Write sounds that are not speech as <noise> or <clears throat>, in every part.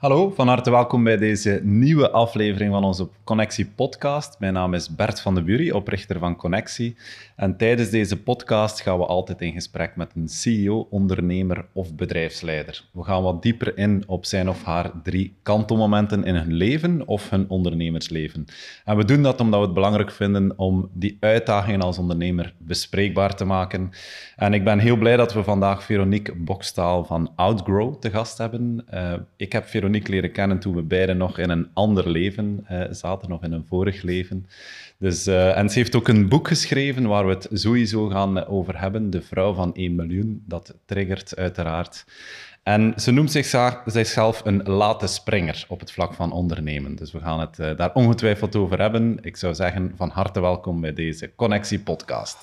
Hallo, van harte welkom bij deze nieuwe aflevering van onze Connectie podcast. Mijn naam is Bert van de Bury, oprichter van Connectie. En tijdens deze podcast gaan we altijd in gesprek met een CEO, ondernemer of bedrijfsleider. We gaan wat dieper in op zijn of haar drie kantelmomenten in hun leven of hun ondernemersleven. En we doen dat omdat we het belangrijk vinden om die uitdagingen als ondernemer bespreekbaar te maken. En ik ben heel blij dat we vandaag Veronique Bokstaal van Outgrow te gast hebben. Uh, ik heb Veronique Veronique leren kennen toen we beiden nog in een ander leven uh, zaten, nog in een vorig leven. Dus, uh, en ze heeft ook een boek geschreven waar we het sowieso gaan over hebben, De Vrouw van 1 miljoen. Dat triggert uiteraard. En ze noemt zichzelf een late springer op het vlak van ondernemen. Dus we gaan het daar ongetwijfeld over hebben. Ik zou zeggen, van harte welkom bij deze Connectie Podcast.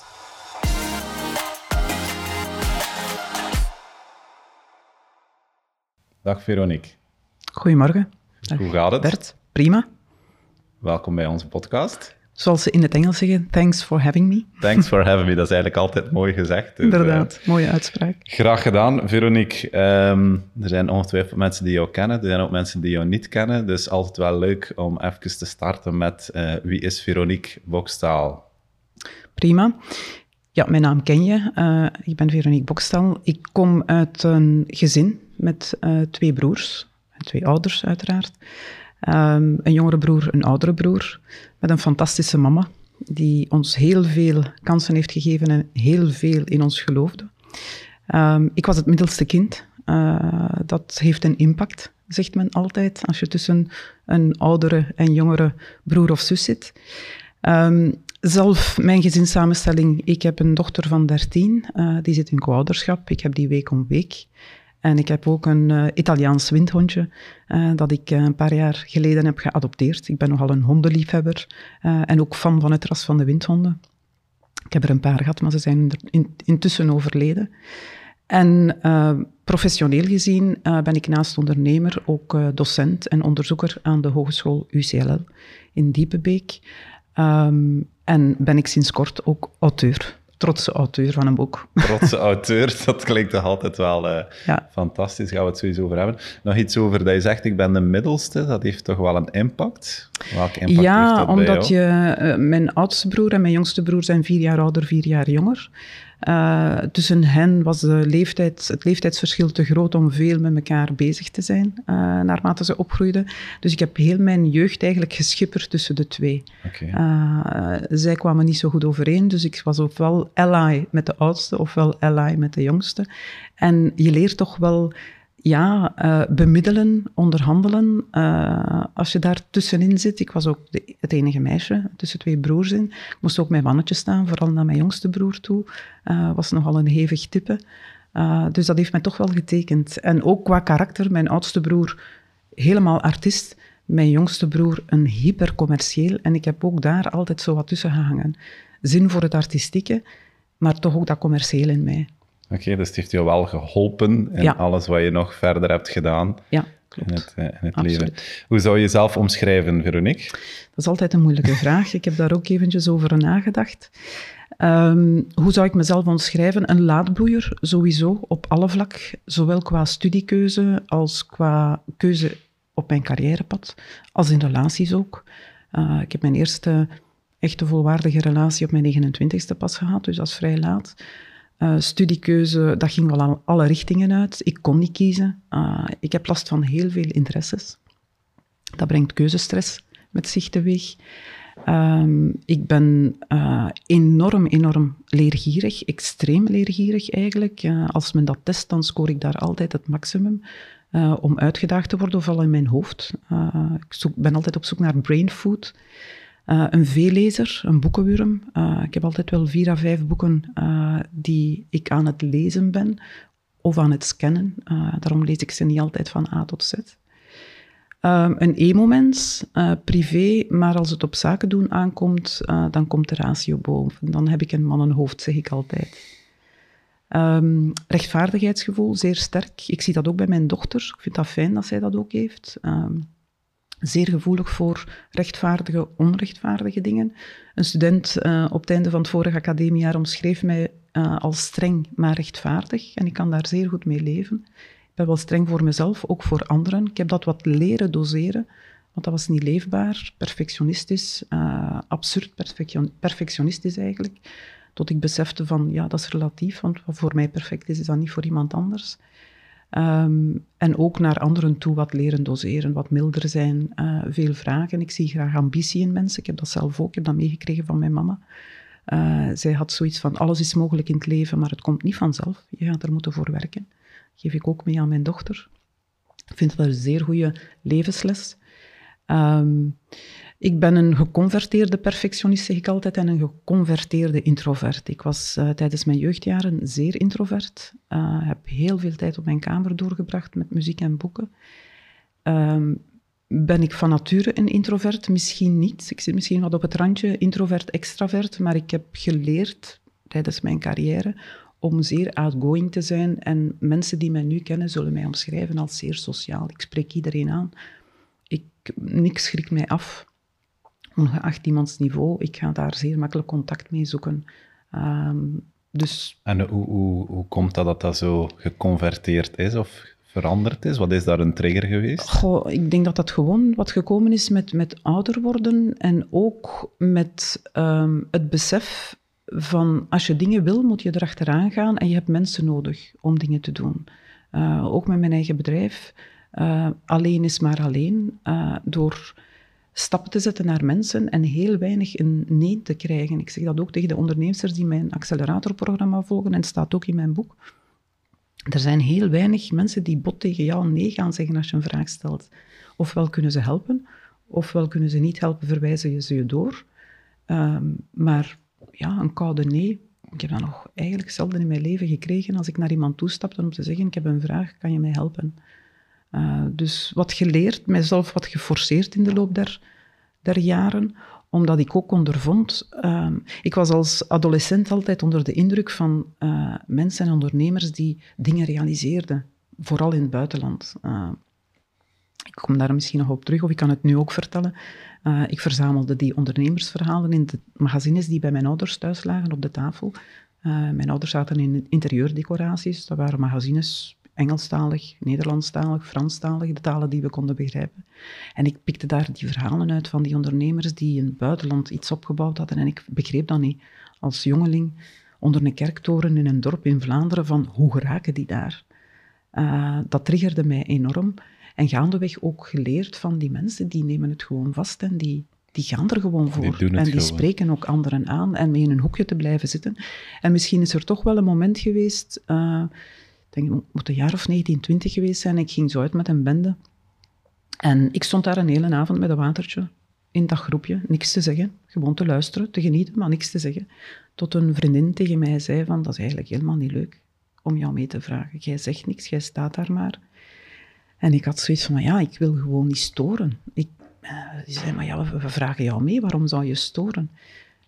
Dag Veronique. Goedemorgen. Hoe gaat het? Bert, prima. Welkom bij onze podcast. Zoals ze in het Engels zeggen, thanks for having me. Thanks for having me, dat is eigenlijk altijd mooi gezegd. Dus, Inderdaad, uh, mooie uitspraak. Graag gedaan, Veronique. Um, er zijn ongetwijfeld mensen die jou kennen, er zijn ook mensen die jou niet kennen, dus altijd wel leuk om even te starten met uh, wie is Veronique Bokstaal? Prima. Ja, mijn naam ken je. Uh, ik ben Veronique Bokstaal. Ik kom uit een gezin met twee broers twee ouders uiteraard. Um, een jongere broer, een oudere broer, met een fantastische mama, die ons heel veel kansen heeft gegeven en heel veel in ons geloofde. Um, ik was het middelste kind. Uh, dat heeft een impact, zegt men altijd, als je tussen een oudere en jongere broer of zus zit. Um, zelf, mijn gezinssamenstelling, ik heb een dochter van 13, uh, die zit in co-ouderschap. Ik heb die week om week. En ik heb ook een uh, Italiaans windhondje uh, dat ik uh, een paar jaar geleden heb geadopteerd. Ik ben nogal een hondenliefhebber en ook fan van het ras van de windhonden. Ik heb er een paar gehad, maar ze zijn in, intussen overleden. En professioneel gezien ben ik naast ondernemer ook docent en onderzoeker aan de Hogeschool UCLL in Diepenbeek. Um, en ben ik sinds kort ook auteur trotse auteur van een boek. <laughs> Trotse auteur, dat klinkt toch altijd wel uh, ja. fantastisch. Daar gaan we het sowieso over hebben. Nog iets over dat je zegt, ik ben de middelste. Dat heeft toch wel een impact? Welke impact ja, heeft dat omdat je... Uh, mijn oudste broer en mijn jongste broer zijn vier jaar ouder, vier jaar jonger. Uh, tussen hen was de leeftijd, het leeftijdsverschil te groot om veel met elkaar bezig te zijn, uh, naarmate ze opgroeiden. Dus ik heb heel mijn jeugd eigenlijk geschipperd tussen de twee. Okay. Uh, zij kwamen niet zo goed overeen, dus ik was ofwel ally met de oudste, ofwel ally met de jongste. En je leert toch wel ja, uh, bemiddelen, onderhandelen. Uh, als je daar tussenin zit, ik was ook het enige meisje tussen twee broers in. Ik moest ook mijn mannetje staan, vooral naar mijn jongste broer toe. Uh, was nogal een hevig type. dus dat heeft mij toch wel getekend. En ook qua karakter, mijn oudste broer helemaal artiest. Mijn jongste broer een hypercommercieel. En ik heb ook daar altijd zo wat tussen gehangen. Zin voor het artistieke, maar toch ook dat commerciële in mij. Oké, okay, dus het heeft jou wel geholpen in alles wat je nog verder hebt gedaan ja, klopt. in het, uh, in het leven. Hoe zou je jezelf omschrijven, Veronique? Dat is altijd een moeilijke <laughs> vraag. Ik heb daar ook eventjes over nagedacht. Um, hoe zou ik mezelf omschrijven? Een laadbloeier, sowieso, op alle vlak. Zowel qua studiekeuze als qua keuze op mijn carrièrepad, als in relaties ook. Uh, ik heb mijn eerste echte volwaardige relatie op mijn 29ste pas gehad, dus dat is vrij laat. Uh, studiekeuze, dat ging wel aan alle richtingen uit. Ik kon niet kiezen. Uh, ik heb last van heel veel interesses. Dat brengt keuzestress met zich teweeg. Um, ik ben uh, enorm, enorm leergierig, extreem leergierig eigenlijk. als men dat test, dan scoor ik daar altijd het maximum. om uitgedaagd te worden, vooral in mijn hoofd. ik zoek, ben altijd op zoek naar brain food. Uh, een veellezer, een boekenwurm. Uh, ik heb altijd wel vier à vijf boeken uh, die ik aan het lezen ben of aan het scannen. daarom lees ik ze niet altijd van A tot Z. Um, een emo-mens, privé, maar als het op zaken doen aankomt, dan komt de ratio boven. Dan heb ik een mannenhoofd, zeg ik altijd. Um, rechtvaardigheidsgevoel, zeer sterk. Ik zie dat ook bij mijn dochter. Ik vind dat fijn dat zij dat ook heeft. Um, zeer gevoelig voor rechtvaardige, onrechtvaardige dingen. Een student uh, op het einde van het vorige academiejaar omschreef mij uh, als streng, maar rechtvaardig. En ik kan daar zeer goed mee leven. Ik ben wel streng voor mezelf, ook voor anderen. Ik heb dat wat leren doseren, want dat was niet leefbaar, perfectionistisch, uh, absurd perfectionistisch eigenlijk. Tot ik besefte van, ja, dat is relatief, want wat voor mij perfect is, is dat niet voor iemand anders. Ehm, en ook naar anderen toe wat leren doseren, wat milder zijn, uh, veel vragen. Ik zie graag ambitie in mensen. Ik heb dat zelf ook, ik heb dat meegekregen van mijn mama. Uh, zij had zoiets van, alles is mogelijk in het leven, maar het komt niet vanzelf. Je gaat er moeten voor werken. Dat geef ik ook mee aan mijn dochter. Ik vind dat een zeer goede levensles. Um, ik ben een geconverteerde perfectionist, zeg ik altijd, en een geconverteerde introvert. Ik was uh, tijdens mijn jeugdjaren zeer introvert. Uh, heb heel veel tijd op mijn kamer doorgebracht met muziek en boeken. Um, ben ik van nature een introvert? Misschien niet. Ik zit misschien wat op het randje introvert-extravert, maar ik heb geleerd tijdens mijn carrière om zeer outgoing te zijn. En mensen die mij nu kennen zullen mij omschrijven als zeer sociaal. Ik spreek iedereen aan. Ik, niks schrikt mij af ongeacht iemands niveau, ik ga daar zeer makkelijk contact mee zoeken. Um, dus... En hoe, hoe, hoe komt dat dat dat zo geconverteerd is of veranderd is? Wat is daar een trigger geweest? Goh, ik denk dat dat gewoon wat gekomen is met, met ouder worden en ook met um, het besef van als je dingen wil, moet je erachteraan gaan en je hebt mensen nodig om dingen te doen. Uh, ook met mijn eigen bedrijf. Uh, alleen is maar alleen. Uh, door stappen te zetten naar mensen en heel weinig een nee te krijgen. Ik zeg dat ook tegen de ondernemers die mijn acceleratorprogramma volgen en het staat ook in mijn boek. Er zijn heel weinig mensen die bot tegen jou nee gaan zeggen als je een vraag stelt. Ofwel kunnen ze helpen, ofwel kunnen ze niet helpen, verwijzen ze je door. Um, maar ja, een koude nee, ik heb dat nog eigenlijk zelden in mijn leven gekregen als ik naar iemand toestapte om te zeggen, ik heb een vraag, kan je mij helpen? Uh, dus wat geleerd, mijzelf wat geforceerd in de loop der, jaren, omdat ik ook ondervond. Uh, ik was als adolescent altijd onder de indruk van uh, mensen en ondernemers die dingen realiseerden, vooral in het buitenland. ik kom daar misschien nog op terug, of ik kan het nu ook vertellen. ik verzamelde die ondernemersverhalen in de magazines die bij mijn ouders thuis lagen op de tafel. mijn ouders zaten in interieurdecoraties, dat waren magazines Engelstalig, Nederlandstalig, Franstalig, de talen die we konden begrijpen. En ik pikte daar die verhalen uit van die ondernemers die in het buitenland iets opgebouwd hadden. En ik begreep dat niet als jongeling onder een kerktoren in een dorp in Vlaanderen van hoe geraken die daar? Uh, dat triggerde mij enorm. En gaandeweg ook geleerd van die mensen, die nemen het gewoon vast en die, die gaan er gewoon voor. Die en die spreken ook anderen aan en mee in een hoekje te blijven zitten. En misschien is er toch wel een moment geweest... Uh, denk, het moet een jaar of 1920 geweest zijn. Ik ging zo uit met een bende. En ik stond daar een hele avond met een watertje in dat groepje, niks te zeggen. Gewoon te luisteren, te genieten, maar niks te zeggen. Tot een vriendin tegen mij zei van, dat is eigenlijk helemaal niet leuk om jou mee te vragen. Jij zegt niks, jij staat daar maar. En ik had zoiets van, ja, ik wil gewoon niet storen. Ik, die zei, maar ja, we, we vragen jou mee, waarom zou je storen?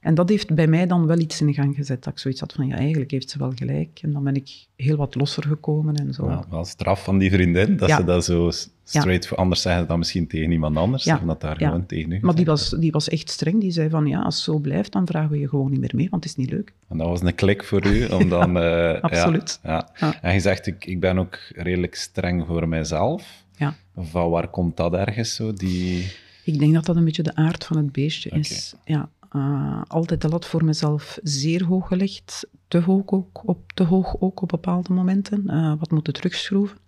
En dat heeft bij mij dan wel iets in gang gezet. Dat ik zoiets had van, ja, eigenlijk heeft ze wel gelijk. En dan ben ik heel wat losser gekomen en zo. Ja, wel straf van die vriendin, dat ze dat zo straight... Ja. Anders zeggen dan misschien tegen iemand anders, ja. dat daar gewoon tegen u Maar die was, die was echt streng. Die zei van, ja, als het zo blijft, dan vragen we je gewoon niet meer mee, want het is niet leuk. En dat was een klik voor u, om <laughs> dan... uh, absoluut. Ja, En je zegt, ik, ik ben ook redelijk streng voor mijzelf. Ja. Van waar komt dat ergens zo, die... Ik denk dat dat een beetje de aard van het beestje is. Ja, uh, altijd de lat voor mezelf zeer hoog gelegd. Te hoog ook op, te hoog ook op bepaalde momenten. Uh, wat moeten terugschroeven.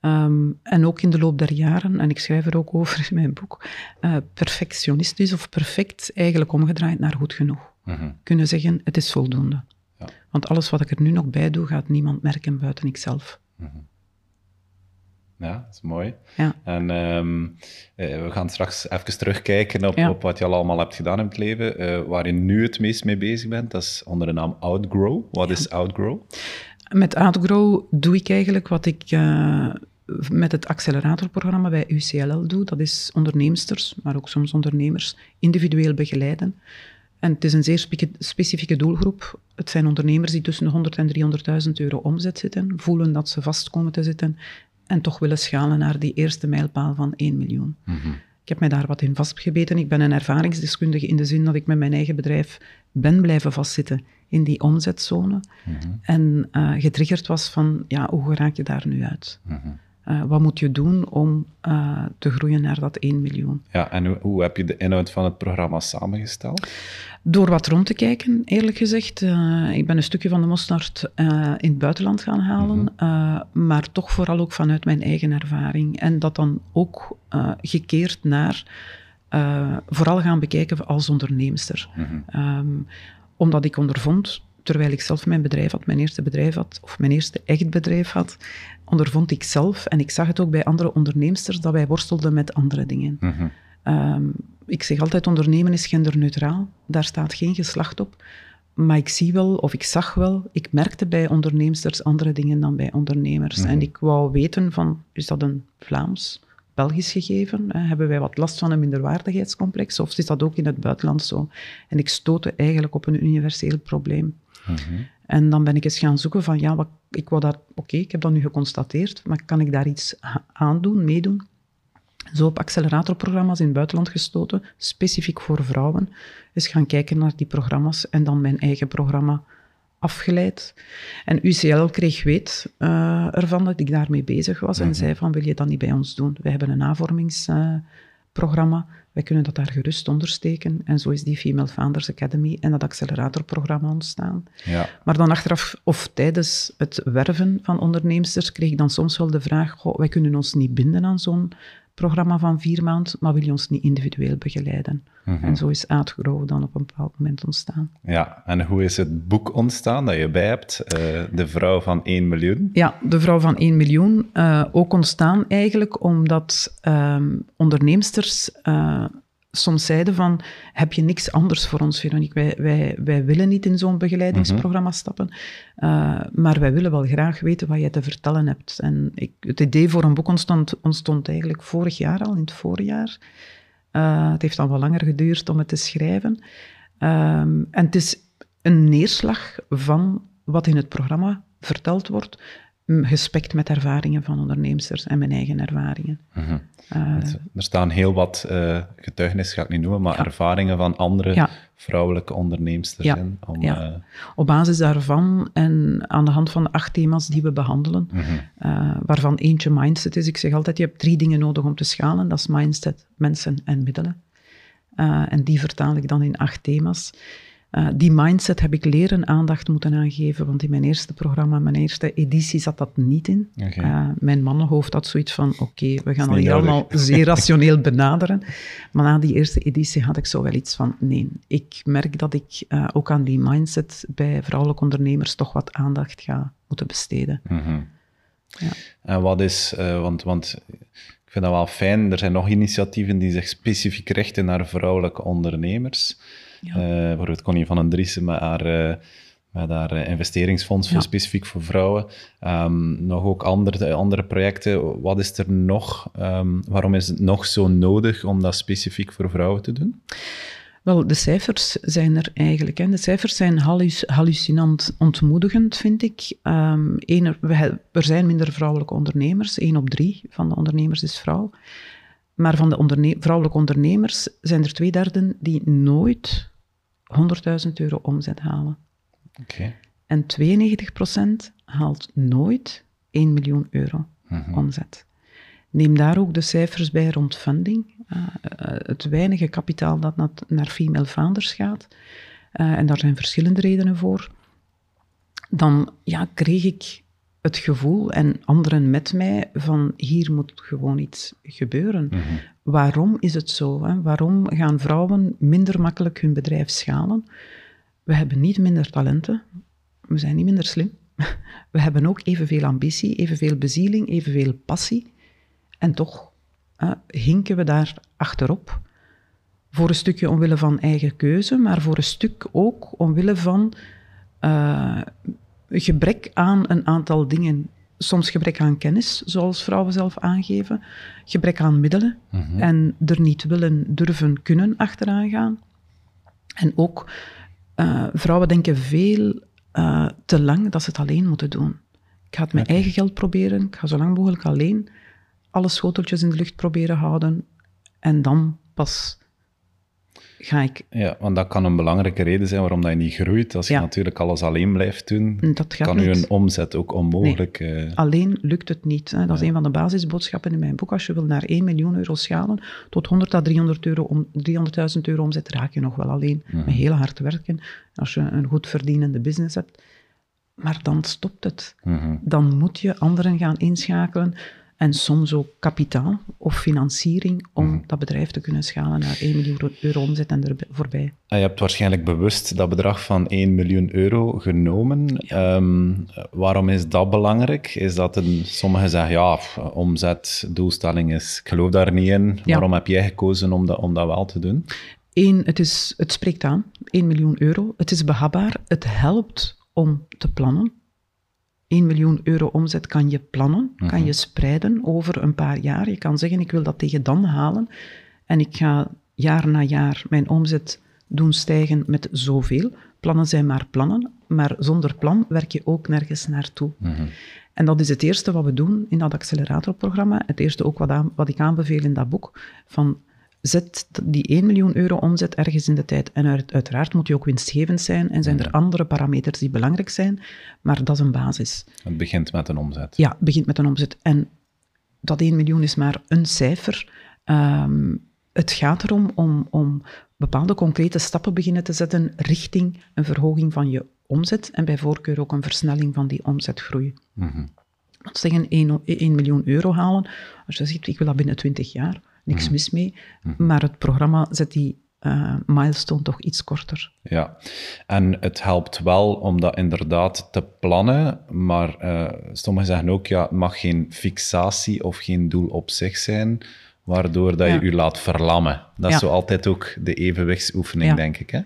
Um, en ook in de loop der jaren, en ik schrijf er ook <laughs> over in mijn boek, uh, perfectionistisch of perfect eigenlijk omgedraaid naar goed genoeg. Mm -hmm. Kunnen zeggen, het is voldoende. Ja. Want alles wat ik er nu nog bij doe, gaat niemand merken buiten ikzelf. Mm -hmm. Ja, dat is mooi. Ja. En um, we gaan straks even terugkijken op, op, wat je al allemaal hebt gedaan in het leven. Uh, waar je nu het meest mee bezig bent, dat is onder de naam Outgrow. Wat is Outgrow? Met Outgrow doe ik eigenlijk wat ik uh, met het acceleratorprogramma bij UCLL doe. Dat is onderneemsters, maar ook soms ondernemers, individueel begeleiden. En het is een zeer specifieke doelgroep. Het zijn ondernemers die tussen de 100 en 300.000 euro omzet zitten, voelen dat ze vast komen te zitten en toch willen schalen naar die eerste mijlpaal van 1 miljoen. Mhm. Ik heb mij daar wat in vastgebeten. Ik ben een ervaringsdeskundige in de zin dat ik met mijn eigen bedrijf ben blijven vastzitten in die omzetzone. En uh, getriggerd was van, ja, hoe raak je daar nu uit? Uh, wat moet je doen om uh, te groeien naar dat 1 miljoen? Ja, en hoe, hoe, heb je de inhoud van het programma samengesteld? Door wat rond te kijken, eerlijk gezegd. Uh, ik ben een stukje van de mosterd in het buitenland gaan halen, mm -hmm. maar toch vooral ook vanuit mijn eigen ervaring. En dat dan ook gekeerd naar vooral gaan bekijken als onderneemster. Mm -hmm. um, omdat ik ondervond terwijl ik zelf mijn bedrijf had, mijn eerste bedrijf had, of mijn eerste echt bedrijf had, ondervond ik zelf, en ik zag het ook bij andere onderneemsters, dat wij worstelden met andere dingen. Mm -hmm. um, ik zeg altijd, ondernemen is genderneutraal. Daar staat geen geslacht op. Maar ik zie wel, of ik zag wel, ik merkte bij onderneemsters andere dingen dan bij ondernemers. Mm -hmm. En ik wou weten van, is dat een Vlaams, Belgisch gegeven? Hè? Hebben wij wat last van een minderwaardigheidscomplex? Of is dat ook in het buitenland zo? En ik stootte eigenlijk op een universeel probleem. Mm -hmm. En dan ben ik eens gaan zoeken van, ja, wat, ik wou dat, oké, okay, ik heb dat nu geconstateerd, maar kan ik daar iets aan doen, meedoen? Zo op acceleratorprogramma's in het buitenland gestoten, specifiek voor vrouwen. Eens gaan kijken naar die programma's en dan mijn eigen programma afgeleid. En UCL kreeg weet uh, ervan dat ik daarmee bezig was en mm -hmm. zei van, wil je dat niet bij ons doen? We hebben een navormingsprogramma, uh, wij kunnen dat daar gerust ondersteken. En zo is die Female Founders Academy en dat acceleratorprogramma ontstaan. Ja. Maar dan achteraf, of tijdens het werven van onderneemsters, kreeg ik dan soms wel de vraag, goh, wij kunnen ons niet binden aan zo'n programma van vier maanden, maar wil je ons niet individueel begeleiden? Mm -hmm. En zo is Aatgrow dan op een bepaald moment ontstaan. Ja, en hoe is het boek ontstaan dat je bij hebt? Uh, de Vrouw van 1 miljoen? Ja, De Vrouw van 1 miljoen. Uh, ook ontstaan eigenlijk omdat um, onderneemsters uh, soms zeiden van, heb je niks anders voor ons, Veronique? Wij, wij, wij willen niet in zo'n begeleidingsprogramma mm -hmm. stappen, uh, maar wij willen wel graag weten wat jij te vertellen hebt. En ik, het idee voor een boek ontstond, ontstond eigenlijk vorig jaar al, in het voorjaar. Uh, het heeft al wat langer geduurd om het te schrijven. Um, en het is een neerslag van wat in het programma verteld wordt, gespekt met ervaringen van onderneemsters en mijn eigen ervaringen. Mm -hmm. uh, er staan heel wat uh, getuigenissen, ga ik niet noemen, maar ja. ervaringen van andere ja. vrouwelijke onderneemsters ja. in. Om, uh... Op basis daarvan en aan de hand van de acht thema's die we behandelen, mm -hmm. waarvan eentje mindset is. Ik zeg altijd, je hebt drie dingen nodig om te schalen. Dat is mindset, mensen en middelen. en die vertaal ik dan in acht thema's. Uh, die mindset heb ik leren aandacht moeten aangeven, want in mijn eerste programma, mijn eerste editie, zat dat niet in. Okay. Uh, mijn mannenhoofd had zoiets van, oké, okay, we gaan dat hier allemaal <laughs> zeer rationeel benaderen. Maar na die eerste editie had ik zo wel iets van, nee, ik merk dat ik uh, ook aan die mindset bij vrouwelijke ondernemers toch wat aandacht ga moeten besteden. Mm -hmm. ja. En wat is, want, want ik vind dat wel fijn, er zijn nog initiatieven die zich specifiek richten naar vrouwelijke ondernemers. Ja. Uh, bijvoorbeeld Connie van den Driessen met haar, uh, met haar uh, investeringsfonds ja. specifiek voor vrouwen. Um, nog ook andere, andere projecten. Wat is er nog? Um, waarom is het nog zo nodig om dat specifiek voor vrouwen te doen? Wel, de cijfers zijn er eigenlijk. Hè. De cijfers zijn hallucinant ontmoedigend, vind ik. Um, een, we, er zijn minder vrouwelijke ondernemers. Eén op drie van de ondernemers is vrouw. Maar van de onderne vrouwelijke ondernemers zijn er twee derden die nooit 100.000 euro omzet halen. Okay. En 92% haalt nooit 1 miljoen euro -hmm. omzet. Neem daar ook de cijfers bij rond funding. Uh, uh, het weinige kapitaal dat naar, naar female founders gaat. Uh, en daar zijn verschillende redenen voor. Dan ja, kreeg ik het gevoel, en anderen met mij, van hier moet gewoon iets gebeuren. Mm -hmm. Waarom is het zo? Hè? Waarom gaan vrouwen minder makkelijk hun bedrijf schalen? We hebben niet minder talenten, we zijn niet minder slim. <laughs> We hebben ook evenveel ambitie, evenveel bezieling, evenveel passie. En toch uh, hinken we daar achterop. Voor een stukje omwille van eigen keuze, maar voor een stuk ook omwille van uh, gebrek aan een aantal dingen soms gebrek aan kennis, zoals vrouwen zelf aangeven, gebrek aan middelen mm -hmm. en er niet willen, durven, kunnen achteraan gaan. En ook uh, vrouwen denken veel uh, te lang dat ze het alleen moeten doen. Ik ga het met okay. eigen geld proberen, ik ga zo lang mogelijk alleen alle schoteltjes in de lucht proberen houden En dan pas ga ik... Ja, want dat kan een belangrijke reden zijn waarom dat je niet groeit. Als je Ja. natuurlijk alles alleen blijft doen, Dat gaat kan je een omzet ook onmogelijk... eh, Alleen lukt het niet. Hè. Dat is een van de basisboodschappen in mijn boek. Als je wil naar 1 miljoen euro schalen, tot 100 à 300 euro om, 300.000 euro omzet, raak je nog wel alleen. Met heel hard werken, als je een goed verdienende business hebt. Maar dan stopt het. mhm. Dan moet je anderen gaan inschakelen. En soms ook kapitaal of financiering om dat bedrijf te kunnen schalen naar 1 miljoen euro omzet en er voorbij. En je hebt waarschijnlijk bewust dat bedrag van 1 miljoen euro genomen. Ehm, waarom is dat belangrijk? Is dat een, sommigen zeggen, ja, pff, omzet, doelstelling is, ik geloof daar niet in. Ja. Waarom heb jij gekozen om dat, om dat wel te doen? Eén, het, is, het spreekt aan, 1 miljoen euro. Het is behapbaar. Het helpt om te plannen. 1 miljoen euro omzet kan je plannen, kan je spreiden over een paar jaar. Je kan zeggen, ik wil dat tegen dan halen. En ik ga jaar na jaar mijn omzet doen stijgen met zoveel. Plannen zijn maar plannen, maar zonder plan werk je ook nergens naartoe. En dat is het eerste wat we doen in dat acceleratorprogramma. Het eerste ook wat, aan- wat ik aanbeveel in dat boek. Van zet die 1 miljoen euro omzet ergens in de tijd. En uit- uiteraard moet die ook winstgevend zijn en zijn er andere parameters die belangrijk zijn, maar dat is een basis. Het begint met een omzet. Ja, het begint met een omzet. En dat 1 miljoen is maar een cijfer. Ehm, het gaat erom om, om bepaalde concrete stappen beginnen te zetten richting een verhoging van je omzet en bij voorkeur ook een versnelling van die omzetgroei. Want zeggen 1, 1 miljoen euro halen, als je zegt ik wil dat binnen 20 jaar, niks mis mee, maar het programma zet die eh, milestone toch iets korter. Ja, en het helpt wel om dat inderdaad te plannen, maar eh, sommigen zeggen ook, ja, het mag geen fixatie of geen doel op zich zijn, waardoor dat je Ja. je laat verlammen. Dat is zo altijd ook de evenwichtsoefening, Ja. denk ik. Hè?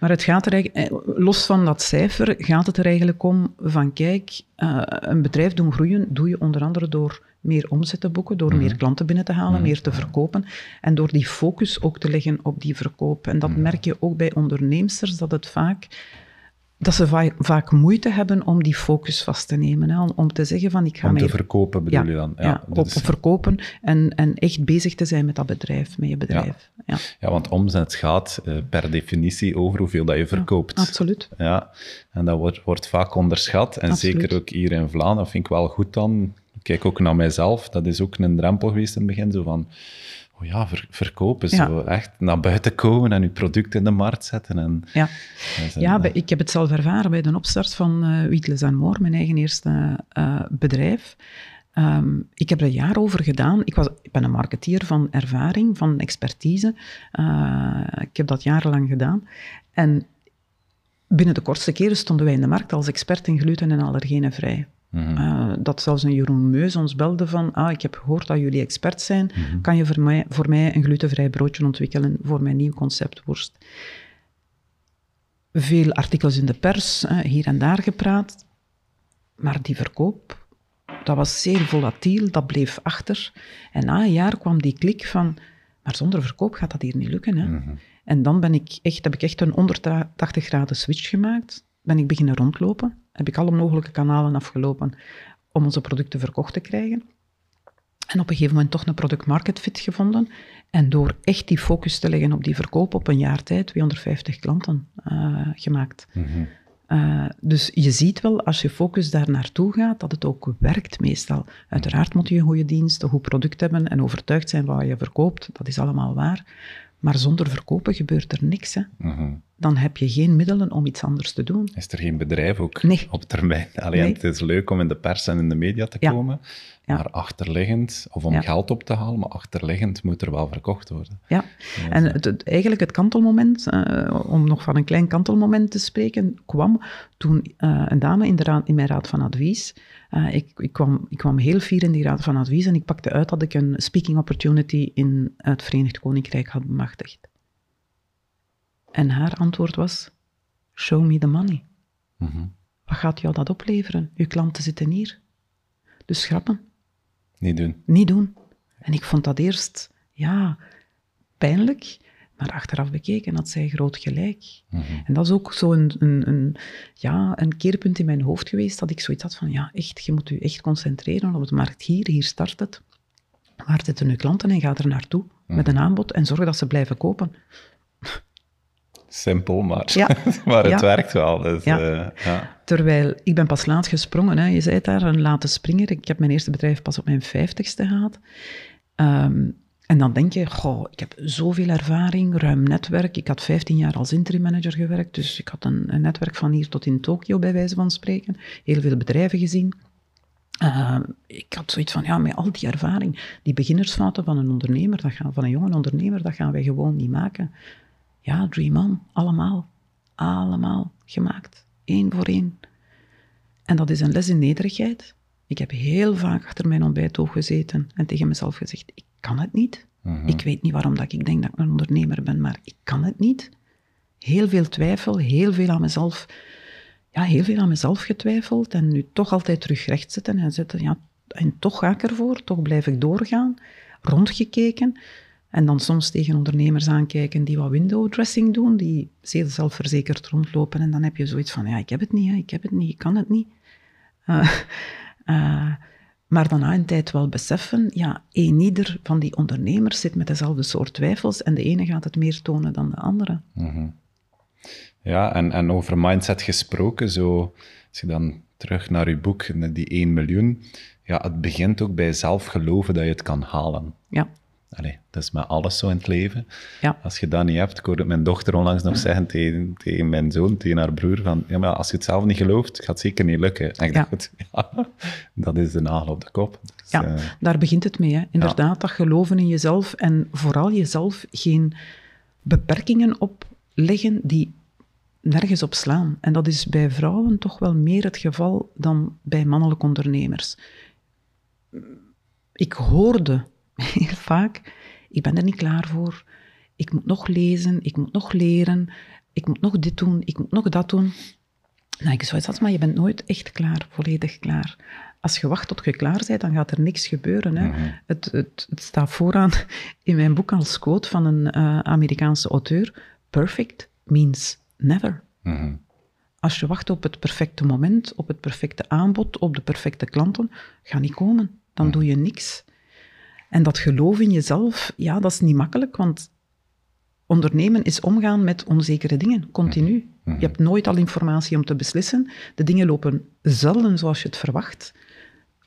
Maar het gaat er eigenlijk, eh, los van dat cijfer, gaat het er eigenlijk om van kijk, een bedrijf doen groeien doe je onder andere door meer omzet te boeken, door meer klanten binnen te halen, meer te verkopen en door die focus ook te leggen op die verkoop. En dat merk je ook bij onderneemsters, dat het vaak dat ze va- vaak moeite hebben om die focus vast te nemen. Hè, om te zeggen van ik ga Om mij te verkopen bedoel ja, je dan? Ja, dat op, is- verkopen en, en echt bezig te zijn met dat bedrijf, met je bedrijf. Ja, ja, want omzet gaat eh, per definitie over hoeveel dat je verkoopt. absoluut. Ja, en dat wordt, wordt vaak onderschat. En Absoluut. zeker ook hier in Vlaanderen, dat vind ik wel goed dan. Kijk ook naar mijzelf, dat is ook een drempel geweest in het begin, zo van, oh ja, ver- verkopen, Ja. zo echt naar buiten komen en je product in de markt zetten. En, Ja. Ja, bij- ik heb het zelf ervaren bij de opstart van eh Wheatless More, mijn eigen eerste eh, bedrijf. Ehm, ik heb er een jaar over gedaan. Ik, was, ik ben een marketeer van ervaring, van expertise. Eh, ik heb dat jarenlang gedaan. En binnen de kortste keren stonden wij in de markt als expert in gluten- en allergenenvrij. Eh, dat zelfs een Jeroen Meus ons belde van, ah, ik heb gehoord dat jullie expert zijn, kan je voor mij, voor mij een glutenvrij broodje ontwikkelen voor mijn nieuw concept worst? Veel artikels in de pers, eh, hier en daar gepraat, maar die verkoop, dat was zeer volatiel, dat bleef achter. En na een jaar kwam die klik van, maar zonder verkoop gaat dat hier niet lukken. Hè? En dan ben ik echt, heb ik echt een 180 graden switch gemaakt. Ben ik beginnen rondlopen. Heb ik alle mogelijke kanalen afgelopen om onze producten verkocht te krijgen. En op een gegeven moment toch een product market fit gevonden. En door echt die focus te leggen op die verkoop op een jaar tijd, 250 klanten eh, gemaakt. Eh, dus je ziet wel, als je focus daar naartoe gaat, dat het ook werkt meestal. Uiteraard moet je een goede dienst, een goed product hebben en overtuigd zijn wat je verkoopt. Dat is allemaal waar. Maar zonder verkopen gebeurt er niks. Hè. Mhm. Dan heb je geen middelen om iets anders te doen. Is er geen bedrijf ook Nee. op termijn? Alleen Nee. het is leuk om in de pers en in de media te Ja. komen, Ja. maar achterliggend, of om Ja. geld op te halen, maar achterliggend moet er wel verkocht worden. Ja, en het, het- eigenlijk het kantelmoment, eh, om nog van een klein kantelmoment te spreken, kwam toen eh, een dame in, de raad, in mijn raad van advies, eh, ik, ik, kwam, ik kwam heel fier in die raad van advies en ik pakte uit dat ik een speaking opportunity in het Verenigd Koninkrijk had bemachtigd. En haar antwoord was, show me the money. Mhm. Wat gaat jou dat opleveren? Uw klanten zitten hier. Dus schrappen. Niet doen. Niet doen. En ik vond dat eerst, ja, pijnlijk, maar achteraf bekeken had zij groot gelijk. En dat is ook zo een, een, een, ja, een keerpunt in mijn hoofd geweest, dat ik zoiets had van, ja, echt, je moet je echt concentreren op de markt hier, hier start het. Waar zitten uw klanten en ga er naartoe? met een aanbod en zorg dat ze blijven kopen. Simpel, maar, Ja. <laughs> maar het Ja. werkt wel. Dus, Ja. eh, ja. Terwijl, ik ben pas laat gesprongen, hè. je zei het daar, een late springer. Ik heb mijn eerste bedrijf pas op mijn vijftigste gehad. Ehm, en dan denk je, goh, ik heb zoveel ervaring, ruim netwerk. Ik had 15 jaar als interim manager gewerkt, dus ik had een, netwerk van hier tot in Tokio, bij wijze van spreken. Heel veel bedrijven gezien. Ehm, ik had zoiets van, ja, met al die ervaring, die beginnersfouten van een ondernemer, dat gaan, van een jonge ondernemer, dat gaan wij gewoon niet maken. Ja, Dream On, allemaal. Allemaal gemaakt. Eén voor één. En dat is een les in nederigheid. Ik heb heel vaak achter mijn ontbijttoog gezeten en tegen mezelf gezegd, kan het niet. Ik weet niet waarom dat ik denk dat ik een ondernemer ben, maar ik kan het niet. Heel veel twijfel, heel veel aan mezelf, ja, heel veel aan mezelf getwijfeld en nu toch altijd terug recht zitten en zitten, ja, en toch ga ik ervoor, toch blijf ik doorgaan, rondgekeken. En dan soms tegen ondernemers aankijken die wat window dressing doen, die zeer zelfverzekerd rondlopen. En dan heb je zoiets van, ja, ik heb het niet, hè, ik heb het niet, ik kan het niet. Eh, <laughs> eh, maar dan na een tijd wel beseffen, ja, een ieder van die ondernemers zit met dezelfde soort twijfels en de ene gaat het meer tonen dan de andere. Ja, en, en over mindset gesproken, zo, als je dan terug naar je boek, die 1 miljoen, ja, het begint ook bij zelf geloven dat je het kan halen. Ja, Allee, dat is met alles zo in het leven. ja, Als je dat niet hebt, ik hoorde mijn dochter onlangs nog zeggen tegen, tegen mijn zoon, tegen haar broer, van, ja, maar als je het zelf niet gelooft, gaat het zeker niet lukken. En ik Ja. dacht, <laughs> ja, dat is de nagel op de kop. Dus, ja. eh, daar begint het mee. Hè. Inderdaad, dat geloven in jezelf en vooral jezelf geen beperkingen opleggen die nergens op slaan. En dat is bij vrouwen toch wel meer het geval dan bij mannelijke ondernemers. Ik hoorde <laughs> heel vaak, ik ben er niet klaar voor, ik moet nog lezen, ik moet nog leren, ik moet nog dit doen, ik moet nog dat doen. Nou, ik zoiets had, maar je bent nooit echt klaar, volledig klaar. Als je wacht tot je klaar bent, dan gaat er niks gebeuren. Hè. het, het, het staat vooraan in mijn boek als quote van een eh, Amerikaanse auteur. Perfect means never. mhm. Als je wacht op het perfecte moment, op het perfecte aanbod, op de perfecte klanten, ga niet komen. Dan doe je niks. En dat geloof in jezelf, ja, dat is niet makkelijk, want ondernemen is omgaan met onzekere dingen, continu. Je hebt nooit al informatie om te beslissen. De dingen lopen zelden zoals je het verwacht.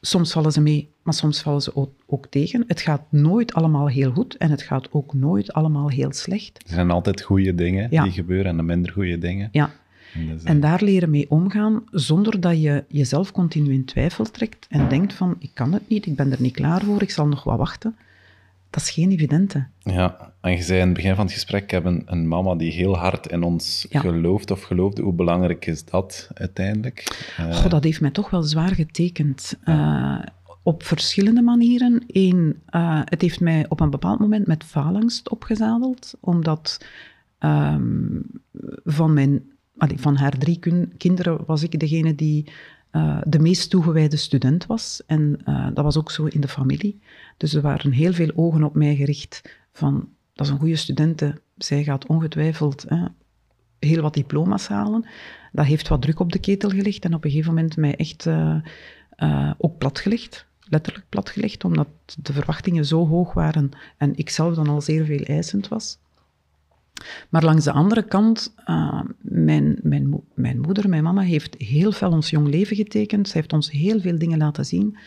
Soms vallen ze mee, maar soms vallen ze ook, ook tegen. Het gaat nooit allemaal heel goed en het gaat ook nooit allemaal heel slecht. Er zijn altijd goede dingen Ja. die gebeuren en de minder goede dingen. Ja, En En daar leren mee omgaan, zonder dat je jezelf continu in twijfel trekt en denkt van, ik kan het niet, ik ben er niet klaar voor, ik zal nog wat wachten. Dat is geen evidente. Ja, en je zei in het begin van het gesprek, ik heb een, een mama die heel hard in ons Ja. gelooft of geloofde. Hoe belangrijk is dat uiteindelijk? Eh, Goh, dat heeft mij toch wel zwaar getekend. Eh, op verschillende manieren. Eén, eh, het heeft mij op een bepaald moment met faalangst opgezadeld, omdat ehm, van, mijn, van haar drie kinderen was ik degene die eh, de meest toegewijde student was. En eh, dat was ook zo in de familie. Dus er waren heel veel ogen op mij gericht van, dat is een goede studente, zij gaat ongetwijfeld hè, heel wat diploma's halen. Dat heeft wat druk op de ketel gelegd en op een gegeven moment mij echt eh, ook platgelegd. Letterlijk platgelegd, omdat de verwachtingen zo hoog waren en ik zelf dan al zeer veel eisend was. Maar langs de andere kant, eh, mijn, mijn, mijn moeder, mijn mama, heeft heel veel ons jong leven getekend. Ze heeft ons heel veel dingen laten zien.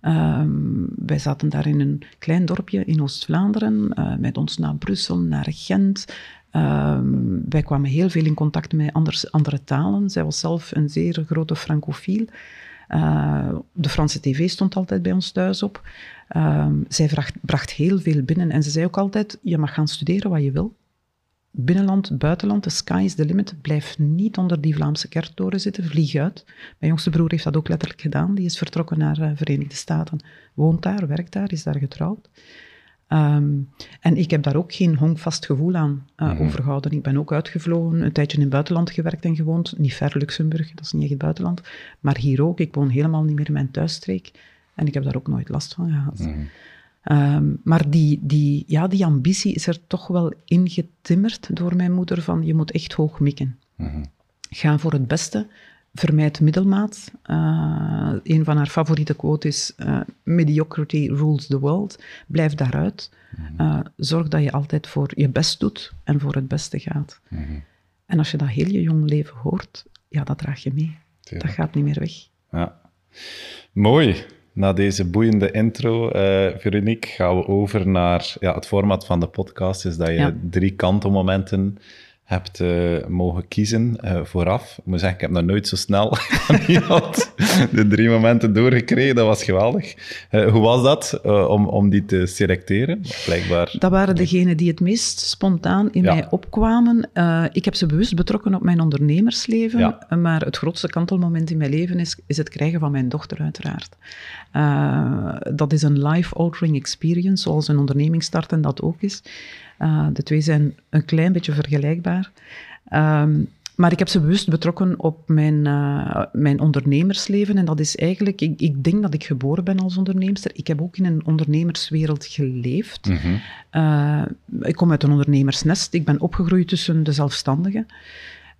Ehm, wij zaten daar in een klein dorpje in Oost-Vlaanderen, eh, met ons naar Brussel, naar Gent. Ehm, wij kwamen heel veel in contact met andere talen. Zij was zelf een zeer grote francofiel. Eh, de Franse tv stond altijd bij ons thuis op. Ehm, zij bracht heel veel binnen en ze zei ook altijd, je mag gaan studeren wat je wil. Binnenland, buitenland, the sky is the limit. Blijf niet onder die Vlaamse kerktoren zitten, vlieg uit. Mijn jongste broer heeft dat ook letterlijk gedaan. Die is vertrokken naar de Verenigde Staten, woont daar, werkt daar, is daar getrouwd. Ehm, en ik heb daar ook geen honkvast gevoel aan eh, overgehouden. Ik ben ook uitgevlogen, een tijdje in het buitenland gewerkt en gewoond. Niet ver Luxemburg, dat is niet echt het buitenland. Maar hier ook. Ik woon helemaal niet meer in mijn thuisstreek. En ik heb daar ook nooit last van gehad. Ehm, maar die, die, ja, die ambitie is er toch wel ingetimmerd door mijn moeder van je moet echt hoog mikken. Ga voor het beste. vermijd middelmaat. Uh, een van haar favoriete quotes is: uh, Mediocrity rules the world. Blijf daaruit. Uh, zorg dat je altijd voor je best doet en voor het beste gaat. Mhm. En als je dat heel je jong leven hoort, ja, dat draag je mee. Tuurlijk. Dat gaat niet meer weg. Ja. Mooi. Na deze boeiende intro, uh, Veronique, gaan we over naar ja, het format van de podcast. Is dat je Ja. drie kantelmomenten hebt eh, mogen kiezen eh, vooraf. Ik moet zeggen, ik heb nog nooit zo snel <laughs> iemand de drie momenten doorgekregen. Dat was geweldig. Eh, hoe was dat om, om die te selecteren? Blijkbaar. Dat waren degenen die het meest spontaan in Ja. mij opkwamen. Ik heb ze bewust betrokken op mijn ondernemersleven, Ja. maar het grootste kantelmoment in mijn leven is, is het krijgen van mijn dochter, uiteraard. Dat is een life-altering experience, zoals een onderneming starten dat ook is. Eh, de twee zijn een klein beetje vergelijkbaar. Ehm, maar ik heb ze bewust betrokken op mijn, eh, mijn ondernemersleven. En dat is eigenlijk, ik, ik denk dat ik geboren ben als onderneemster. Ik heb ook in een ondernemerswereld geleefd. Mhm. Uh, ik kom uit een ondernemersnest. Ik ben opgegroeid tussen de zelfstandigen.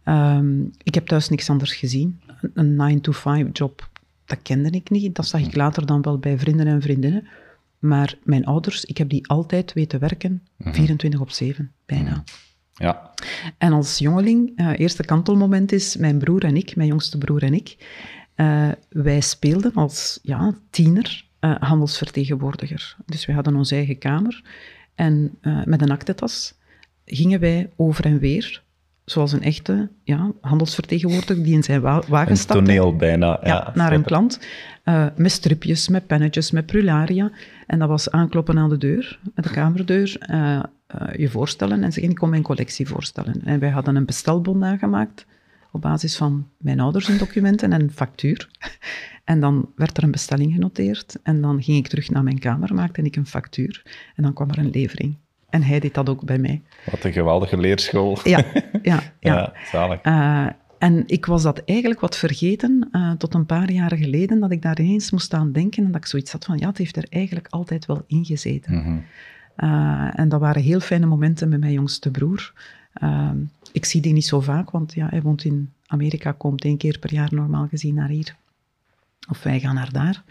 Um, ik heb thuis niks anders gezien. Een 9-to-5-job, dat kende ik niet. Dat zag ik later dan wel bij vrienden en vriendinnen. Maar mijn ouders, ik heb die altijd weten werken, 24 op 7, bijna. Ja. En als jongeling, uh, eerste kantelmoment is mijn broer en ik, mijn jongste broer en ik, uh, wij speelden als ja, tiener uh, handelsvertegenwoordiger. Dus wij hadden onze eigen kamer en met een aktetas gingen wij over en weer, zoals een echte ja, handelsvertegenwoordiger die in zijn wa wagen Een stapte. toneel bijna. Ja, Ja, naar een klant. Uh, met stripjes, met pennetjes, met prularia. En dat was aankloppen aan de deur, de kamerdeur. Uh, uh, je voorstellen en zeggen, ik kom mijn collectie voorstellen. En wij hadden een bestelbon aangemaakt op basis van mijn ouders hun documenten en een factuur. En dan werd er een bestelling genoteerd. En dan ging ik terug naar mijn kamer, maakte ik een factuur. En dan kwam er een levering. En hij deed dat ook bij mij. Wat een geweldige leerschool. Ja, ja, <laughs> ja. ja zalig. Uh, en ik was dat eigenlijk wat vergeten uh, tot een paar jaar geleden, dat ik daar ineens moest aan denken en dat ik zoiets had van, ja, het heeft er eigenlijk altijd wel in gezeten. Mm -hmm. uh, en dat waren heel fijne momenten met mijn jongste broer. ik zie die niet zo vaak, want ja, hij woont in Amerika, komt één keer per jaar normaal gezien naar hier. Of wij gaan naar daar.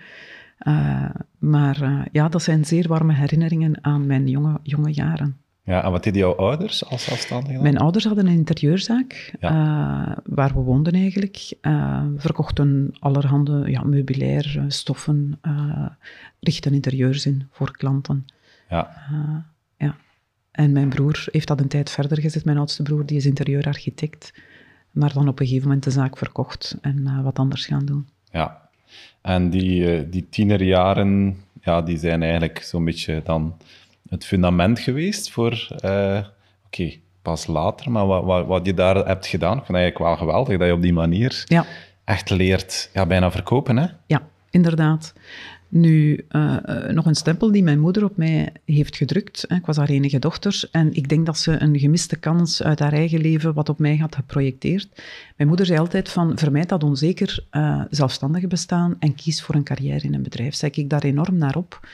Uh, maar uh, ja, dat zijn zeer warme herinneringen aan mijn jonge, jonge jaren. Ja, en wat deden jouw ouders als zelfstandigen? Mijn ouders hadden een interieurzaak, ja. uh, waar we woonden eigenlijk. verkochten allerhande ja, meubilair, stoffen, richten interieurs in voor klanten. Ja. ja. En mijn broer heeft dat een tijd verder gezet, mijn oudste broer, die is interieurarchitect. Maar dan op een gegeven moment de zaak verkocht en wat anders gaan doen. Ja, en die, uh, die tienerjaren, ja, die zijn eigenlijk zo'n beetje dan het fundament geweest voor, uh, oké, okay, pas later, maar wat, wat, wat, je daar hebt gedaan, ik vind eigenlijk wel geweldig dat je op die manier ja. echt leert, ja, bijna verkopen, hè? Ja, inderdaad. Nu, uh, nog een stempel die mijn moeder op mij heeft gedrukt. Ik was haar enige dochter en ik denk dat ze een gemiste kans uit haar eigen leven wat op mij had geprojecteerd. Mijn moeder zei altijd van, vermijd dat onzeker uh, zelfstandige bestaan en kies voor een carrière in een bedrijf. Zei ik daar enorm naar op.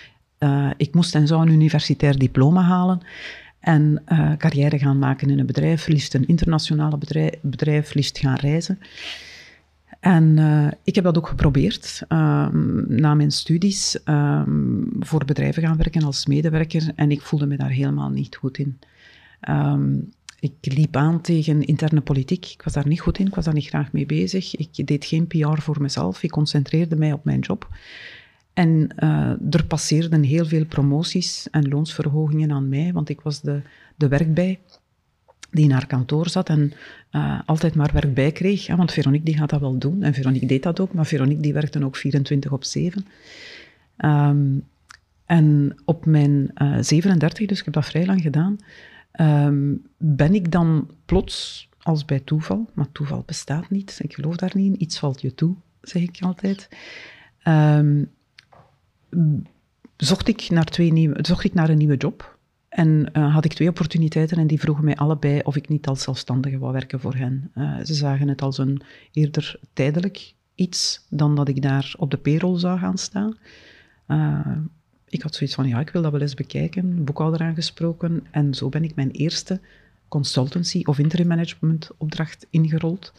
Ik moest en zou een universitair diploma halen en carrière gaan maken in een bedrijf, liefst een internationale bedrijf, bedrijf liefst gaan reizen. En uh, ik heb dat ook geprobeerd. Um, na mijn studies um, voor bedrijven gaan werken als medewerker en ik voelde me daar helemaal niet goed in. Um, ik liep aan tegen interne politiek. Ik was daar niet goed in, ik was daar niet graag mee bezig. Ik deed geen PR voor mezelf, ik concentreerde mij op mijn job. En uh, er passeerden heel veel promoties en loonsverhogingen aan mij, want ik was de, de werkbij die naar kantoor zat en uh, altijd maar werk bij kreeg. Want Veronique die gaat dat wel doen. En Veronique deed dat ook, maar Veronique die werkte ook 24 op 7. Um, en op mijn uh, 37, dus ik heb dat vrij lang gedaan, um, ben ik dan plots, als bij toeval, maar toeval bestaat niet, ik geloof daar niet in, iets valt je toe, zeg ik altijd, um, zocht, ik naar twee nieuwe, zocht ik naar een nieuwe job. En uh, had ik twee opportuniteiten en die vroegen mij allebei of ik niet als zelfstandige wou werken voor hen. Uh, ze zagen het als een eerder tijdelijk iets dan dat ik daar op de payroll zou gaan staan. Uh, ik had zoiets van, ja, ik wil dat wel eens bekijken, boekhouder aangesproken. En zo ben ik mijn eerste consultancy of interim management opdracht ingerold.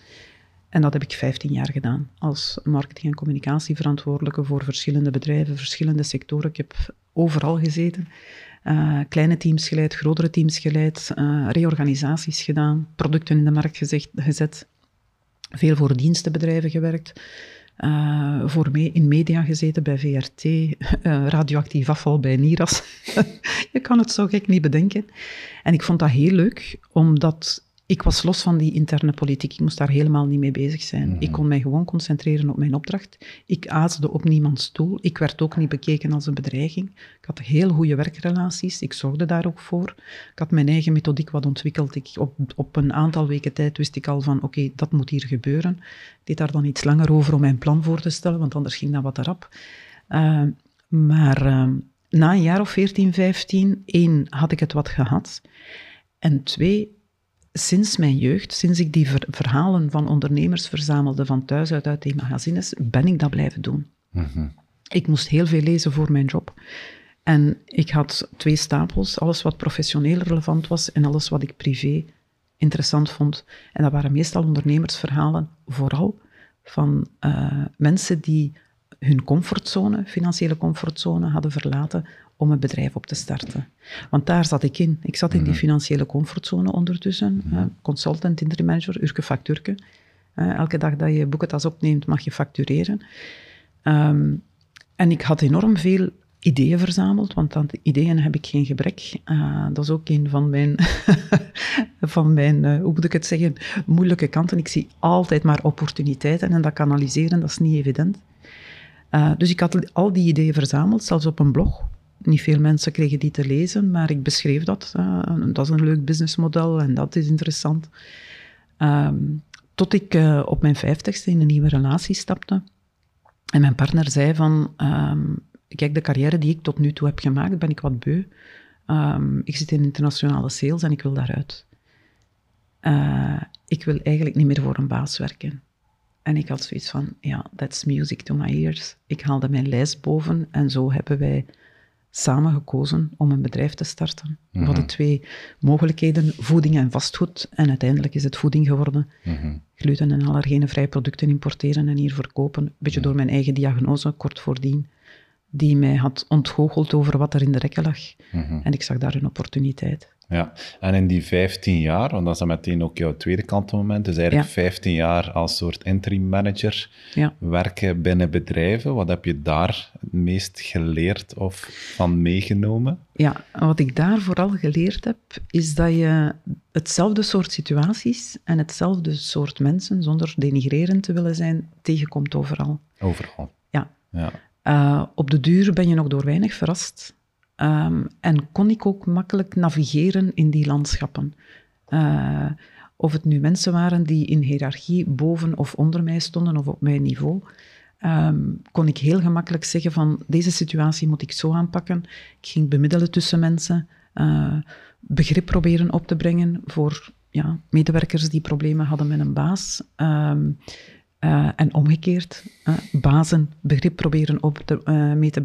En dat heb ik 15 jaar gedaan als marketing- en communicatieverantwoordelijke voor verschillende bedrijven, verschillende sectoren. Ik heb overal gezeten. Uh, kleine teams geleid, grotere teams geleid, uh, reorganisaties gedaan, producten in de markt gezet, veel voor dienstenbedrijven gewerkt, uh, voor me in media gezeten bij VRT, <laughs> radioactief afval bij Niras. <laughs> Je kan het zo gek niet bedenken. En ik vond dat heel leuk, omdat ik was los van die interne politiek. Ik moest daar helemaal niet mee bezig zijn. Ik mhm. kon mij gewoon concentreren op mijn opdracht. Ik aasde op niemands stoel. Ik werd ook niet bekeken als een bedreiging. Ik had heel goede werkrelaties. Ik zorgde daar ook voor. Ik had mijn eigen methodiek wat ontwikkeld. Ik, op, op een aantal weken tijd wist ik al van, oké, dat moet hier gebeuren. Ik deed daar dan iets langer over om mijn plan voor te stellen, want anders ging dat wat erop. Uh, maar uh, na een jaar of 14, 15, één, had ik het wat gehad. En twee, sinds mijn jeugd, sinds ik die verhalen van ondernemers verzamelde van thuis uit, uit die magazines, ben ik dat blijven doen. Mhm. Ik moest heel veel lezen voor mijn job. En ik had twee stapels, alles wat professioneel relevant was en alles wat ik privé interessant vond. En dat waren meestal ondernemersverhalen, vooral van uh, mensen die hun comfortzone, financiële comfortzone, hadden verlaten om een bedrijf op te starten. Want daar zat ik in. Ik zat in die mhm. financiële comfortzone ondertussen. Mm consultant, interim manager, urke factuurke. elke dag dat je boekentas opneemt, mag je factureren. Ehm, en ik had enorm veel ideeën verzameld, want aan ideeën heb ik geen gebrek. Uh, dat is ook een van mijn, <laughs> van mijn uh, hoe moet ik het zeggen, moeilijke kanten. Ik zie altijd maar opportuniteiten en dat kanaliseren, dat is niet evident. Uh, dus ik had al die ideeën verzameld, zelfs op een blog. Niet veel mensen kregen die te lezen, maar ik beschreef dat. Uh, dat is een leuk businessmodel en dat is interessant. Um, tot ik uh, op mijn vijftigste in een nieuwe relatie stapte. En mijn partner zei van, um, kijk, de carrière die ik tot nu toe heb gemaakt, ben ik wat beu. Um, ik zit in internationale sales en ik wil daaruit. Uh, ik wil eigenlijk niet meer voor een baas werken. En ik had zoiets van, ja, that's music to my ears. Ik haalde mijn lijst boven en zo hebben wij samen gekozen om een bedrijf te starten. We hadden mhm. twee mogelijkheden, voeding en vastgoed. En uiteindelijk is het voeding geworden. Mm Gluten- en allergenenvrije producten importeren en hier verkopen. Een beetje door mijn eigen diagnose, kort voordien, die mij had ontgoocheld over wat er in de rekken lag. Mhm. En ik zag daar een opportuniteit. Ja, en in die 15 jaar, want dat is dan meteen ook jouw tweede kantelmoment, dus eigenlijk 15 jaar als soort interim manager ja. werken binnen bedrijven. Wat heb je daar het meest geleerd of van meegenomen? Ja, wat ik daar vooral geleerd heb, is dat je hetzelfde soort situaties en hetzelfde soort mensen, zonder denigrerend te willen zijn, tegenkomt overal. Overal. Ja. ja. Uh, op de duur ben je nog door weinig verrast Ehm, en kon ik ook makkelijk navigeren in die landschappen. Uh, of het nu mensen waren die in hiërarchie boven of onder mij stonden of op mijn niveau, um, kon ik heel gemakkelijk zeggen van deze situatie moet ik zo aanpakken. Ik ging bemiddelen tussen mensen, uh, begrip proberen op te brengen voor ja, medewerkers die problemen hadden met een baas. Um, uh, en omgekeerd, uh, bazen begrip proberen op te, uh, mee, te,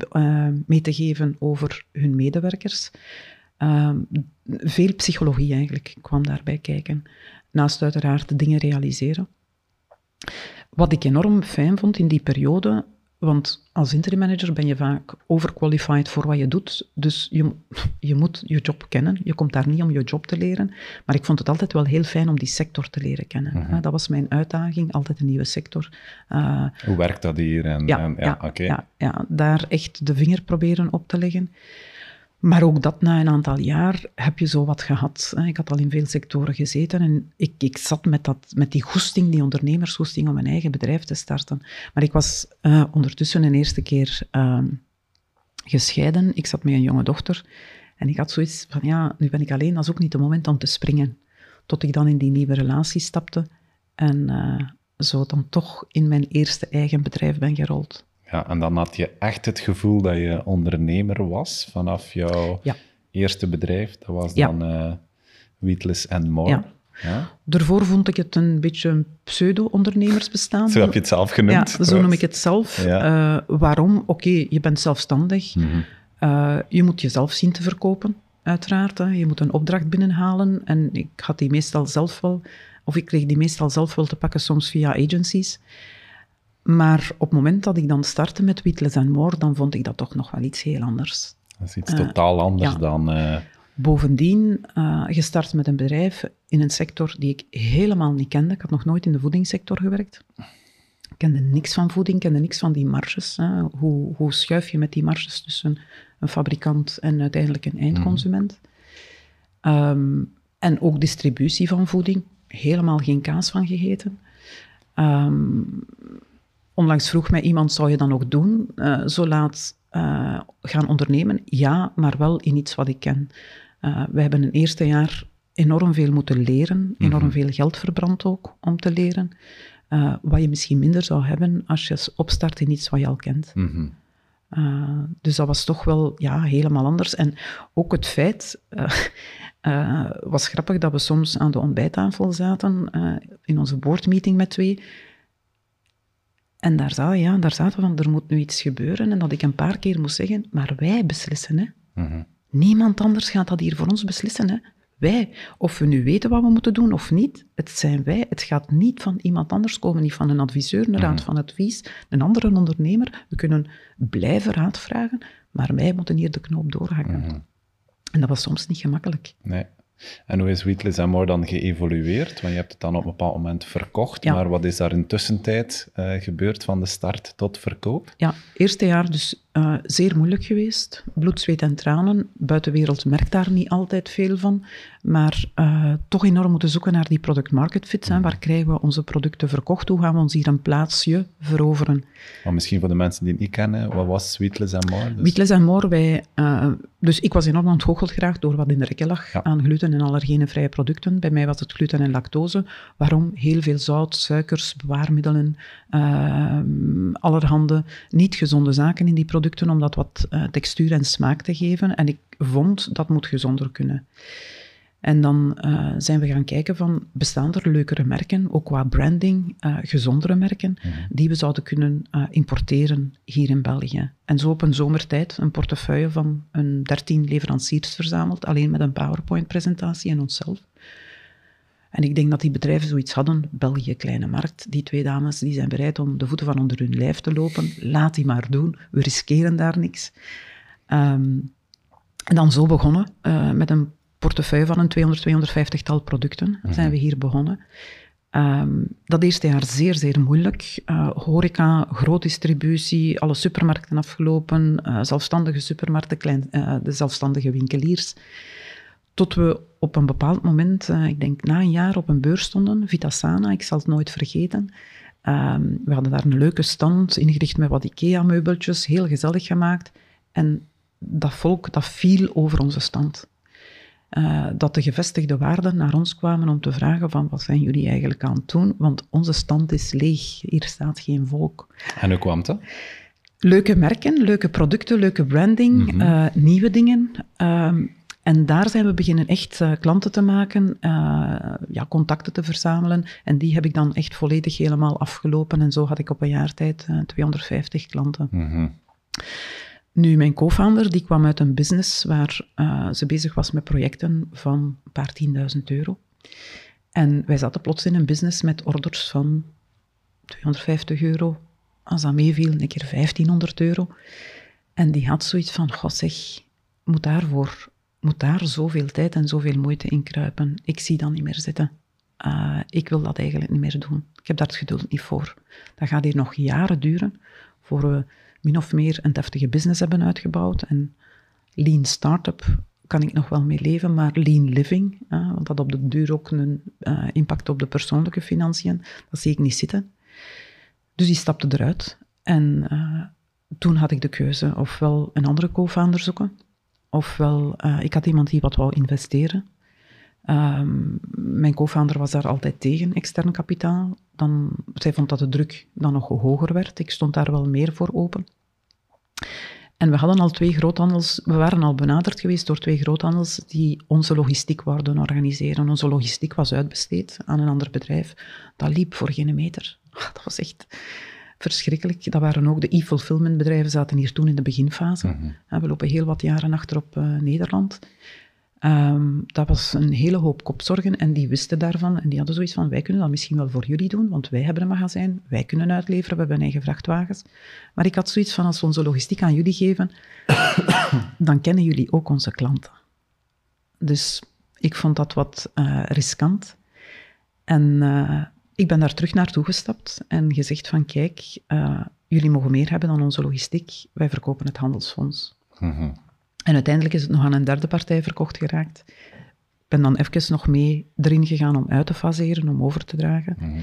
mee, te, geven over hun medewerkers. Ehm, veel psychologie eigenlijk kwam daarbij kijken. Naast uiteraard dingen realiseren. Wat ik enorm fijn vond in die periode, want als interim manager ben je vaak overqualified voor wat je doet. Dus je, <laughs> je moet je job kennen. Je komt daar niet om je job te leren. Maar ik vond het altijd wel heel fijn om die sector te leren kennen. Mhm. Dat was mijn uitdaging, altijd een nieuwe sector. Uh, Hoe werkt dat hier? En, ja, en, ja, ja, ja, ja, daar echt de vinger proberen op te leggen. Maar ook dat na een aantal jaar heb je zo wat gehad. Ik had al in veel sectoren gezeten en ik, ik zat met, dat, met die goesting, die ondernemersgoesting om een eigen bedrijf te starten. Maar ik was uh, ondertussen een eerste keer uh, gescheiden. Ik zat met een jonge dochter en ik had zoiets van, ja, nu ben ik alleen, dat is ook niet het moment om te springen. Tot ik dan in die nieuwe relatie stapte en uh, zo dan toch in mijn eerste eigen bedrijf ben gerold. Ja, en dan had je echt het gevoel dat je ondernemer was vanaf jouw ja. eerste bedrijf. Dat was dan uh, Wheatless and More. Ja. ja. Daarvoor vond ik het een beetje een pseudo-ondernemersbestaan. Zo heb je het zelf genoemd. Ja, zo noem ik het zelf. Uh, waarom? Oké, je bent zelfstandig. Mm -hmm. uh, je moet jezelf zien te verkopen, uiteraard. Hè. Je moet een opdracht binnenhalen. En ik had die meestal zelf wel of ik kreeg die meestal zelf wel te pakken, soms via agencies. Maar op het moment dat ik dan startte met Wheatless and More, dan vond ik dat toch nog wel iets heel anders. Dat is iets totaal anders ja. dan... eh, Bovendien, eh, gestart met een bedrijf in een sector die ik helemaal niet kende. Ik had nog nooit in de voedingssector gewerkt. Ik kende niks van voeding, kende niks van die marges. Hè. Hoe, hoe schuif je met die marges tussen een fabrikant en uiteindelijk een eindconsument? Ehm, en ook distributie van voeding. Helemaal geen kaas van gegeten. Ehm, onlangs vroeg mij iemand, zou je dan ook doen, eh, zo laat eh, gaan ondernemen? Ja, maar wel in iets wat ik ken. Uh, we hebben een eerste jaar enorm veel moeten leren, enorm veel geld verbrand ook om te leren. Wat je misschien minder zou hebben als je opstart in iets wat je al kent. mhm. Uh, dus dat was toch wel ja, helemaal anders. En ook het feit, uh, <laughs> was grappig dat we soms aan de ontbijttafel zaten, in onze boardmeeting met twee. En daar, zaten, ja, daar zaten we van, er moet nu iets gebeuren. En dat ik een paar keer moest zeggen, maar wij beslissen. Hè. Mhm. Niemand anders gaat dat hier voor ons beslissen. Hè. Wij, of we nu weten wat we moeten doen of niet, het zijn wij. Het gaat niet van iemand anders komen, niet van een adviseur, een raad van advies, een andere ondernemer. We kunnen blijven raad vragen, maar wij moeten hier de knoop doorhakken. En dat was soms niet gemakkelijk. Nee. En hoe is Wheatless and More dan geëvolueerd? Want je hebt het dan op een bepaald moment verkocht, Ja. maar wat is daar in tussentijd eh, gebeurd van de start tot verkoop? Ja, eerste jaar dus eh, zeer moeilijk geweest. Bloed, zweet en tranen. Buitenwereld merkt daar niet altijd veel van. Maar eh, toch enorm moeten zoeken naar die product market fit. Hè. Waar krijgen we onze producten verkocht? Hoe gaan we ons hier een plaatsje veroveren? Maar misschien voor de mensen die het niet kennen, wat was Sweetless and More? Dus- Wheatless and More, wij, eh, dus ik was enorm ontgoocheld geraakt door wat in de rekken lag Ja. aan gluten- en allergenenvrije producten. Bij mij was het gluten en lactose. Waarom? Heel veel zout, suikers, bewaarmiddelen, eh, allerhande niet gezonde zaken in die producten om dat wat eh, textuur en smaak te geven. En ik vond dat moet gezonder kunnen. En dan eh, zijn we gaan kijken van, bestaan er leukere merken, ook qua branding, eh, gezondere merken, die we zouden kunnen importeren hier in België. En zo op een zomertijd een portefeuille van een 13 leveranciers verzameld, alleen met een PowerPoint-presentatie en onszelf. En ik denk dat die bedrijven zoiets hadden, België, kleine markt. Die twee dames die zijn bereid om de voeten van onder hun lijf te lopen. Laat die maar doen, we riskeren daar niks. Ehm, en dan zo begonnen, eh, met een portefeuille van een 200, 250-tal producten zijn we hier begonnen. Ehm, dat eerste jaar zeer, zeer moeilijk. Uh, horeca, groot distributie, alle supermarkten afgelopen, uh, zelfstandige supermarkten, klein, de zelfstandige winkeliers. Tot we op een bepaald moment, eh, ik denk na een jaar, op een beurs stonden, Vitasana, ik zal het nooit vergeten. Um, we hadden daar een leuke stand, ingericht met wat IKEA-meubeltjes, heel gezellig gemaakt. En dat volk, dat viel over onze stand. Uh, dat de gevestigde waarden naar ons kwamen om te vragen van wat zijn jullie eigenlijk aan het doen, want onze stand is leeg, hier staat geen volk. En hoe kwam dat? Leuke merken, leuke producten, leuke branding, mm -hmm. uh, nieuwe dingen. Uh, en daar zijn we beginnen echt uh, klanten te maken, uh, ja, contacten te verzamelen. En die heb ik dan echt volledig helemaal afgelopen. En zo had ik op een jaar tijd uh, 250 klanten. Mm -hmm. Nu, mijn co-founder die kwam uit een business waar ze bezig was met projecten van een paar tienduizend euro. En wij zaten plots in een business met orders van 250 euro. Als dat meeviel, een keer 1500 euro. En die had zoiets van, god zeg, moet daarvoor, moet daar zoveel tijd en zoveel moeite in kruipen. Ik zie dat niet meer zitten. Uh, ik wil dat eigenlijk niet meer doen. Ik heb daar het geduld niet voor. Dat gaat hier nog jaren duren voor we min of meer een deftige business hebben uitgebouwd. En lean startup kan ik nog wel mee leven, maar lean living, want dat op de duur ook een uh, impact op de persoonlijke financiën, dat zie ik niet zitten. Dus die stapte eruit. En uh, toen had ik de keuze ofwel een andere co-founder zoeken, ofwel ik had iemand die wat wou investeren. Um, mijn co-founder was daar altijd tegen, extern kapitaal. Dan, zij vond dat de druk dan nog hoger werd. Ik stond daar wel meer voor open. En we hadden al twee groothandels, we waren al benaderd geweest door twee groothandels die onze logistiek wouden organiseren. Onze logistiek was uitbesteed aan een ander bedrijf. Dat liep voor geen meter. <laughs> Dat was echt verschrikkelijk. Dat waren ook de e-fulfillment bedrijven, zaten hier toen in de beginfase. Mm -hmm. We lopen heel wat jaren achter op uh, Nederland. Ehm, dat was een hele hoop kopzorgen en die wisten daarvan. En die hadden zoiets van, wij kunnen dat misschien wel voor jullie doen, want wij hebben een magazijn, wij kunnen uitleveren, we hebben eigen vrachtwagens. Maar ik had zoiets van, als we onze logistiek aan jullie geven, <coughs> dan kennen jullie ook onze klanten. Dus ik vond dat wat uh, riskant. En uh, ik ben daar terug naartoe gestapt en gezegd van, kijk, uh, jullie mogen meer hebben dan onze logistiek, wij verkopen het handelsfonds. Mm en uiteindelijk is het nog aan een derde partij verkocht geraakt. Ik ben dan even nog mee erin gegaan om uit te faseren, om over te dragen. Mhm.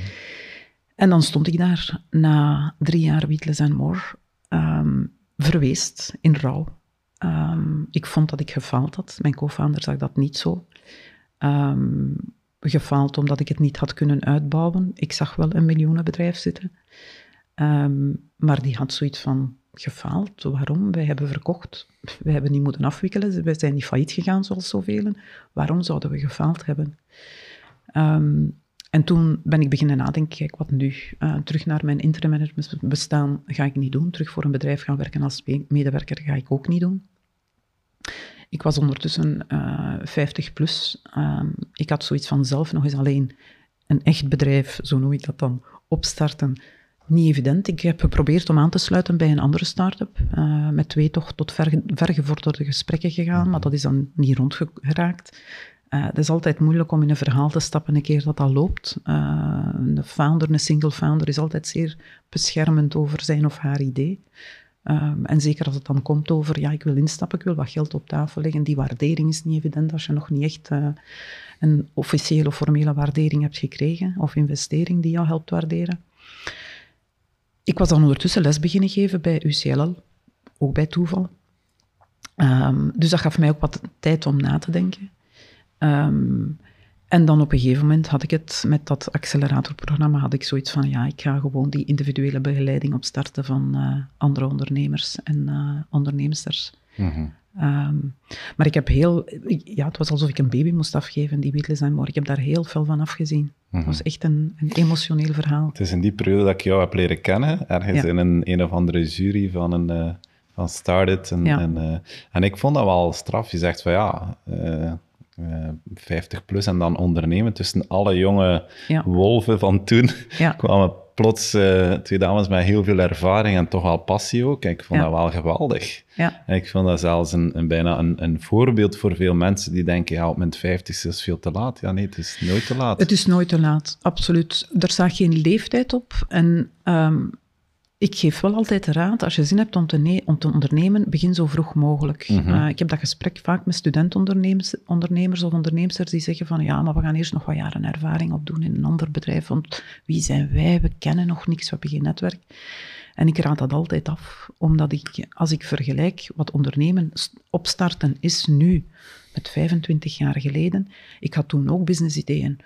En dan stond ik daar na drie jaar Weetless and More, um, verweest, in rouw. Um, ik vond dat ik gefaald had. Mijn co-founder zag dat niet zo. Um, gefaald omdat ik het niet had kunnen uitbouwen. Ik zag wel een miljoenenbedrijf zitten. maar die had zoiets van, gefaald. Waarom? Wij hebben verkocht. Wij hebben niet moeten afwikkelen. Wij zijn niet failliet gegaan zoals zoveel. Waarom zouden we gefaald hebben? Ehm, en toen ben ik beginnen nadenken, kijk, wat nu? Uh, terug naar mijn interim bestaan ga ik niet doen. Terug voor een bedrijf gaan werken als medewerker ga ik ook niet doen. Ik was ondertussen uh, eh, 50 plus. Ehm, ik had zoiets van zelf nog eens alleen een echt bedrijf, zo noem ik dat dan, opstarten niet evident. Ik heb geprobeerd om aan te sluiten bij een andere start-up. Uh, met twee toch tot ver, vergevorderde gesprekken gegaan, maar dat is dan niet rondgeraakt. Uh, het is altijd moeilijk om in een verhaal te stappen een keer dat dat loopt. Een founder, een single founder, is altijd zeer beschermend over zijn of haar idee. Um, en zeker als het dan komt over, ja, ik wil instappen, ik wil wat geld op tafel leggen. Die waardering is niet evident als je nog niet echt uh, een officiële, formele waardering hebt gekregen, of investering die jou helpt waarderen. Ik was dan ondertussen les beginnen geven bij UCLL, ook bij toeval. Um, dus dat gaf mij ook wat tijd om na te denken. Um, en dan op een gegeven moment had ik het met dat acceleratorprogramma, had ik zoiets van, ja, ik ga gewoon die individuele begeleiding opstarten van uh, andere ondernemers en uh, ondernemsters. Mm Um, maar ik heb heel, ja, het was alsof ik een baby moest afgeven, die Beatles en More. Ik heb daar heel veel van afgezien. Mm Het was echt een, een, emotioneel verhaal. Het is in die periode dat ik jou heb leren kennen, ergens in een, een of andere jury van een... Uh, van Started. En, ja. en, en, ik vond dat wel straf. Je zegt van ja, uh, 50 plus en dan ondernemen. Tussen alle jonge ja. wolven van toen <laughs> kwamen plots uh, twee dames met heel veel ervaring en toch wel passie ook. ik vond dat wel geweldig. Ja. En ik vond dat zelfs een, een bijna een, een, voorbeeld voor veel mensen die denken, ja, op mijn 50 is veel te laat. Ja, nee, het is nooit te laat. Het is nooit te laat, absoluut. Er staat geen leeftijd op. En um, ik geef wel altijd de raad, als je zin hebt om te, om te ondernemen, begin zo vroeg mogelijk. Mm -hmm. uh, ik heb dat gesprek vaak met studentondernemers ondernemers of ondernemers die zeggen van ja, maar we gaan eerst nog wat jaren ervaring opdoen in een ander bedrijf, want wie zijn wij? We kennen nog niks, we hebben geen netwerk. En ik raad dat altijd af, omdat ik, als ik vergelijk wat ondernemen opstarten is nu met 25 jaar geleden, ik had toen ook businessideeën.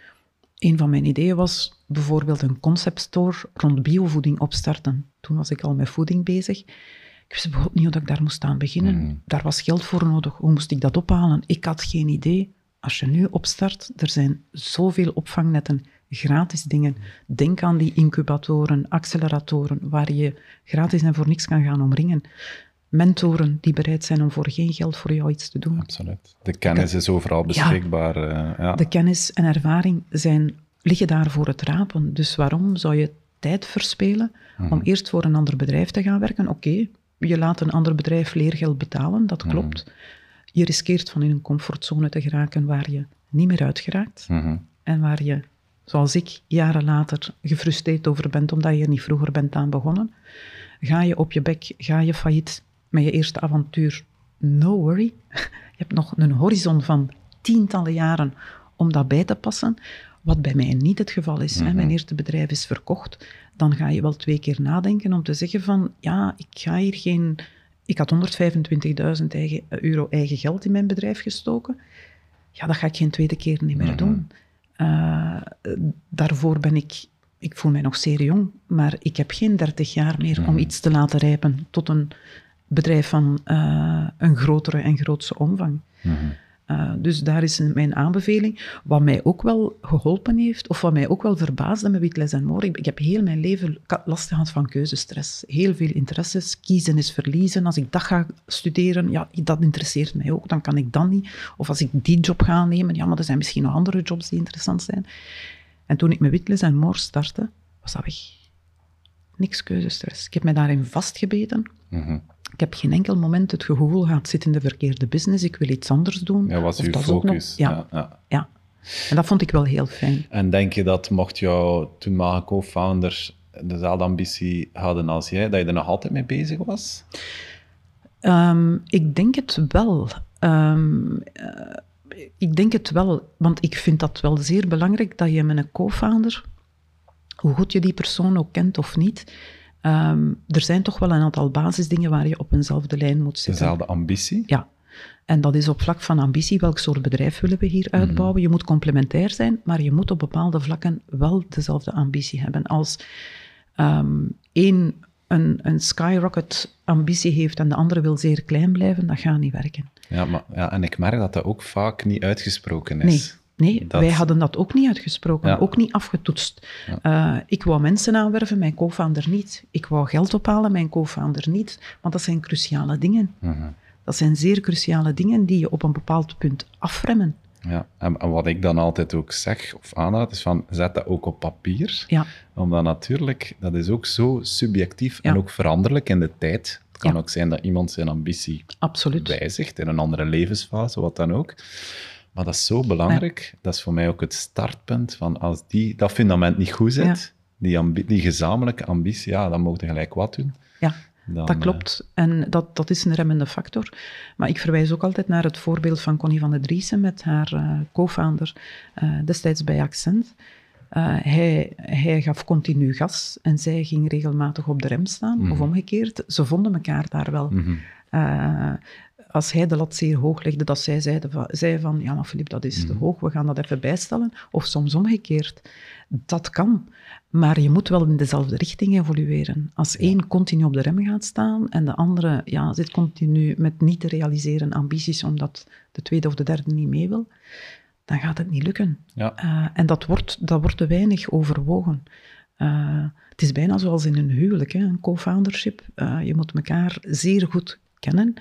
Een van mijn ideeën was bijvoorbeeld een conceptstore rond biovoeding opstarten. Toen was ik al met voeding bezig. Ik wist bijvoorbeeld niet hoe ik daar moest aan beginnen. Mhm. Daar was geld voor nodig. Hoe moest ik dat ophalen? Ik had geen idee. Als je nu opstart, er zijn zoveel opvangnetten, gratis dingen. Denk aan die incubatoren, acceleratoren, waar je gratis en voor niks kan gaan omringen mentoren die bereid zijn om voor geen geld voor jou iets te doen. Absoluut. De kennis is overal beschikbaar. Ja, uh, ja. De kennis en ervaring zijn, liggen daar voor het rapen. Dus waarom zou je tijd verspelen om mhm. eerst voor een ander bedrijf te gaan werken? Oké, je laat een ander bedrijf leergeld betalen, dat mhm. klopt. Je riskeert van in een comfortzone te geraken waar je niet meer uit geraakt. Mhm. En waar je, zoals ik, jaren later gefrustreerd over bent omdat je er niet vroeger bent aan begonnen. Ga je op je bek, ga je failliet, met je eerste avontuur, no worry. <laughs> Je hebt nog een horizon van tientallen jaren om dat bij te passen. Wat bij mij niet het geval is. Mijn mhm. eerste bedrijf is verkocht. Dan ga je wel twee keer nadenken om te zeggen van, ja, ik ga hier geen... Ik had 125.000 euro eigen geld in mijn bedrijf gestoken. Ja, dat ga ik geen tweede keer niet meer mhm. doen. Uh, daarvoor ben ik... Ik voel mij nog zeer jong, maar ik heb geen 30 jaar meer om mhm. iets te laten rijpen tot een bedrijf van uh, een grotere en grootste omvang. Mm Uh, dus daar is mijn aanbeveling. Wat mij ook wel geholpen heeft, of wat mij ook wel verbaasde met Witles en Moor, ik, ik, heb heel mijn leven last gehad van keuzestress. Heel veel interesses, kiezen is verliezen. Als ik dat ga studeren, ja, dat interesseert mij ook, dan kan ik dat niet. Of als ik die job ga nemen, ja, maar er zijn misschien nog andere jobs die interessant zijn. En toen ik met Witles en Moor startte, was dat weg. Niks keuzestress. Ik heb mij daarin vastgebeten. Mhm. Ik heb geen enkel moment het gevoel gehad, zit in de verkeerde business, ik wil iets anders doen. Ja, was uw focus. Ja, ja, ja, En dat vond ik wel heel fijn. En denk je dat mocht jouw toenmalige co-founder dezelfde ambitie hadden als jij, dat je er nog altijd mee bezig was? Um, ik denk het wel. Um, ik denk het wel, want ik vind dat wel zeer belangrijk dat je met een co-founder, hoe goed je die persoon ook kent of niet, um, er zijn toch wel een aantal basisdingen waar je op eenzelfde lijn moet zitten. Dezelfde ambitie? Ja. En dat is op vlak van ambitie, welk soort bedrijf willen we hier uitbouwen? Mhm. Je moet complementair zijn, maar je moet op bepaalde vlakken wel dezelfde ambitie hebben. Als um, één een, een skyrocket ambitie heeft en de andere wil zeer klein blijven, dat gaat niet werken. Ja, maar, ja, en ik merk dat dat ook vaak niet uitgesproken is. Nee, nee wij hadden dat ook niet uitgesproken, ook niet afgetoetst. Uh, ik wou mensen aanwerven, mijn co-founder niet. Ik wou geld ophalen, mijn co-founder niet. Want dat zijn cruciale dingen. Mhm. Dat zijn zeer cruciale dingen die je op een bepaald punt afremmen. Ja, en, wat ik dan altijd ook zeg of aanraad, is van zet dat ook op papier. Ja. Omdat natuurlijk, dat is ook zo subjectief en ook veranderlijk in de tijd. Het kan ook zijn dat iemand zijn ambitie Absoluut. wijzigt in een andere levensfase, wat dan ook. Maar dat is zo belangrijk. Dat is voor mij ook het startpunt van als die, dat fundament niet goed zit, die, die gezamenlijke ambitie, ja, dan mogen je gelijk wat doen. Ja. dat eh, klopt. En dat, dat is een remmende factor. Maar ik verwijs ook altijd naar het voorbeeld van Connie van der Driessen met haar uh, co-founder uh, destijds bij Accent. hij, hij gaf continu gas en zij ging regelmatig op de rem staan, of mhm. omgekeerd. Ze vonden elkaar daar wel. Mm als hij de lat zeer hoog legde, dat zij zeiden, zei van, ja maar Filip, dat is te mhm. hoog, we gaan dat even bijstellen. Of soms omgekeerd. Dat kan. Maar je moet wel in dezelfde richting evolueren. Als één continu op de rem gaat staan en de andere ja, zit continu met niet te realiseren ambities omdat de tweede of de derde niet mee wil, dan gaat het niet lukken. Ja. Uh, en dat wordt, dat wordt te weinig overwogen. Uh, het is bijna zoals in een huwelijk, hè, een co-foundership. Uh, je moet elkaar zeer goed kennen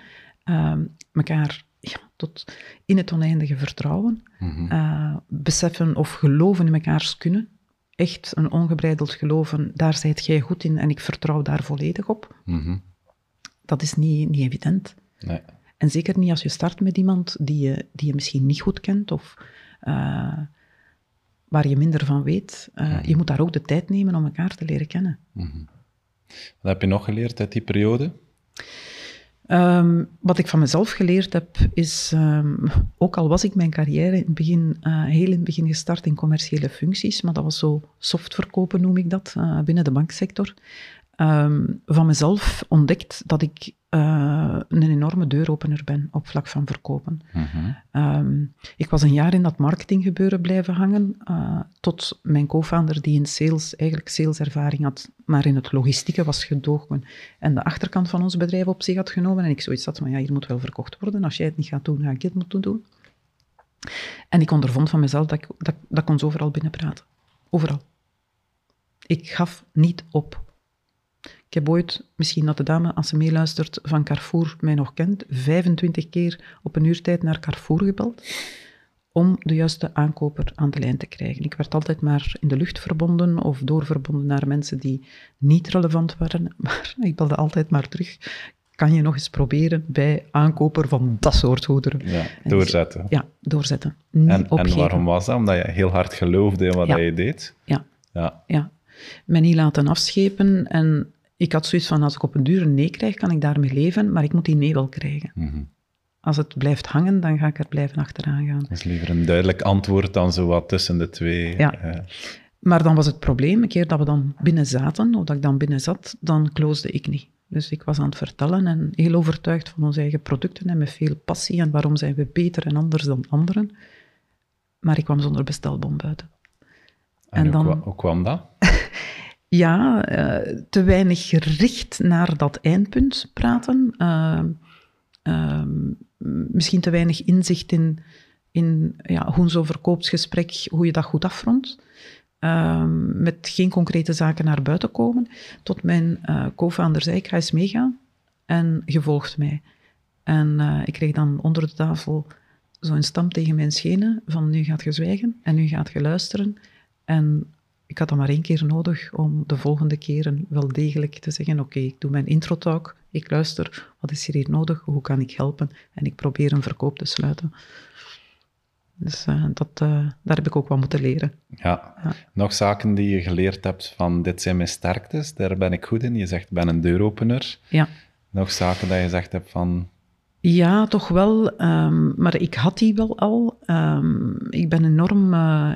elkaar ehm, ja, tot in het oneindige vertrouwen, mhm. eh, beseffen of geloven in mekaars kunnen. Echt een ongebreideld geloven, daar zijt jij goed in en ik vertrouw daar volledig op. Mhm. Dat is niet, niet evident. Nee. En zeker niet als je start met iemand die je, die je misschien niet goed kent of uh, waar je minder van weet. Uh, mm Je moet daar ook de tijd nemen om elkaar te leren kennen. Wat heb je nog geleerd uit die periode? Um, wat ik van mezelf geleerd heb, is, um, ook al was ik mijn carrière in het begin, uh, heel in het begin gestart in commerciële functies, maar dat was zo softverkopen noem ik dat, uh, binnen de banksector, um, van mezelf ontdekt dat ik uh, een enorme deuropener ben op vlak van verkopen. Mhm. ik was een jaar in dat marketinggebeuren blijven hangen, uh, tot mijn co-founder, die in sales, eigenlijk saleservaring had, maar in het logistieke was gedogen en de achterkant van ons bedrijf op zich had genomen. En ik zoiets had van, ja, hier moet wel verkocht worden. Als jij het niet gaat doen, ga ik het moeten doen. En ik ondervond van mezelf dat ik, dat, dat ik ons overal binnenpraten. Overal. Ik gaf niet op. Ik heb ooit, misschien dat de dame, als ze meeluistert, van Carrefour mij nog kent, 25 keer op een uurtijd naar Carrefour gebeld om de juiste aankoper aan de lijn te krijgen. Ik werd altijd maar in de lucht verbonden of doorverbonden naar mensen die niet relevant waren, <laughs> maar ik belde altijd maar terug. Kan je nog eens proberen bij aankoper van dat soort goederen? Ja, doorzetten. ja, doorzetten. En, en, waarom was dat? Omdat je heel hard geloofde in wat je deed? Ja. ja. ja. Me niet laten afschepen en ik had zoiets van, als ik op een duur een nee krijg, kan ik daarmee leven, maar ik moet die nee wel krijgen. Mhm. Als het blijft hangen, dan ga ik er blijven achteraan gaan. Dat is liever een duidelijk antwoord dan zo wat tussen de twee. Ja. Maar dan was het probleem, een keer dat we dan binnen zaten, of dat ik dan binnen zat, dan closde ik niet. Dus ik was aan het vertellen en heel overtuigd van onze eigen producten en met veel passie en waarom zijn we beter en anders dan anderen. Maar ik kwam zonder bestelbom buiten. En, en dan, hoe kwam dat? <laughs> ja, uh, te weinig gericht naar dat eindpunt praten. Uh, misschien te weinig inzicht in, in ja, hoe zo'n verkoopsgesprek, hoe je dat goed afrondt. Ehm, met geen concrete zaken naar buiten komen, tot mijn uh, co-founder zei, ik ga eens meegaan. En je volgt mij. En ik kreeg dan onder de tafel zo'n stam tegen mijn schenen van nu gaat je zwijgen en nu gaat je luisteren. En ik had dat maar één keer nodig om de volgende keren wel degelijk te zeggen, oké, ik doe mijn intro-talk, ik luister, wat is hier nodig, hoe kan ik helpen? En ik probeer een verkoop te sluiten. Dus uh, dat, uh, daar heb ik ook wat moeten leren. Ja. ja. Nog zaken die je geleerd hebt van dit zijn mijn sterktes, daar ben ik goed in. Je zegt, ik ben een deuropener. Ja. Nog zaken dat je zegt hebt van... Ja, toch wel. Um, maar ik had die wel al. Um, ik ben enorm uh,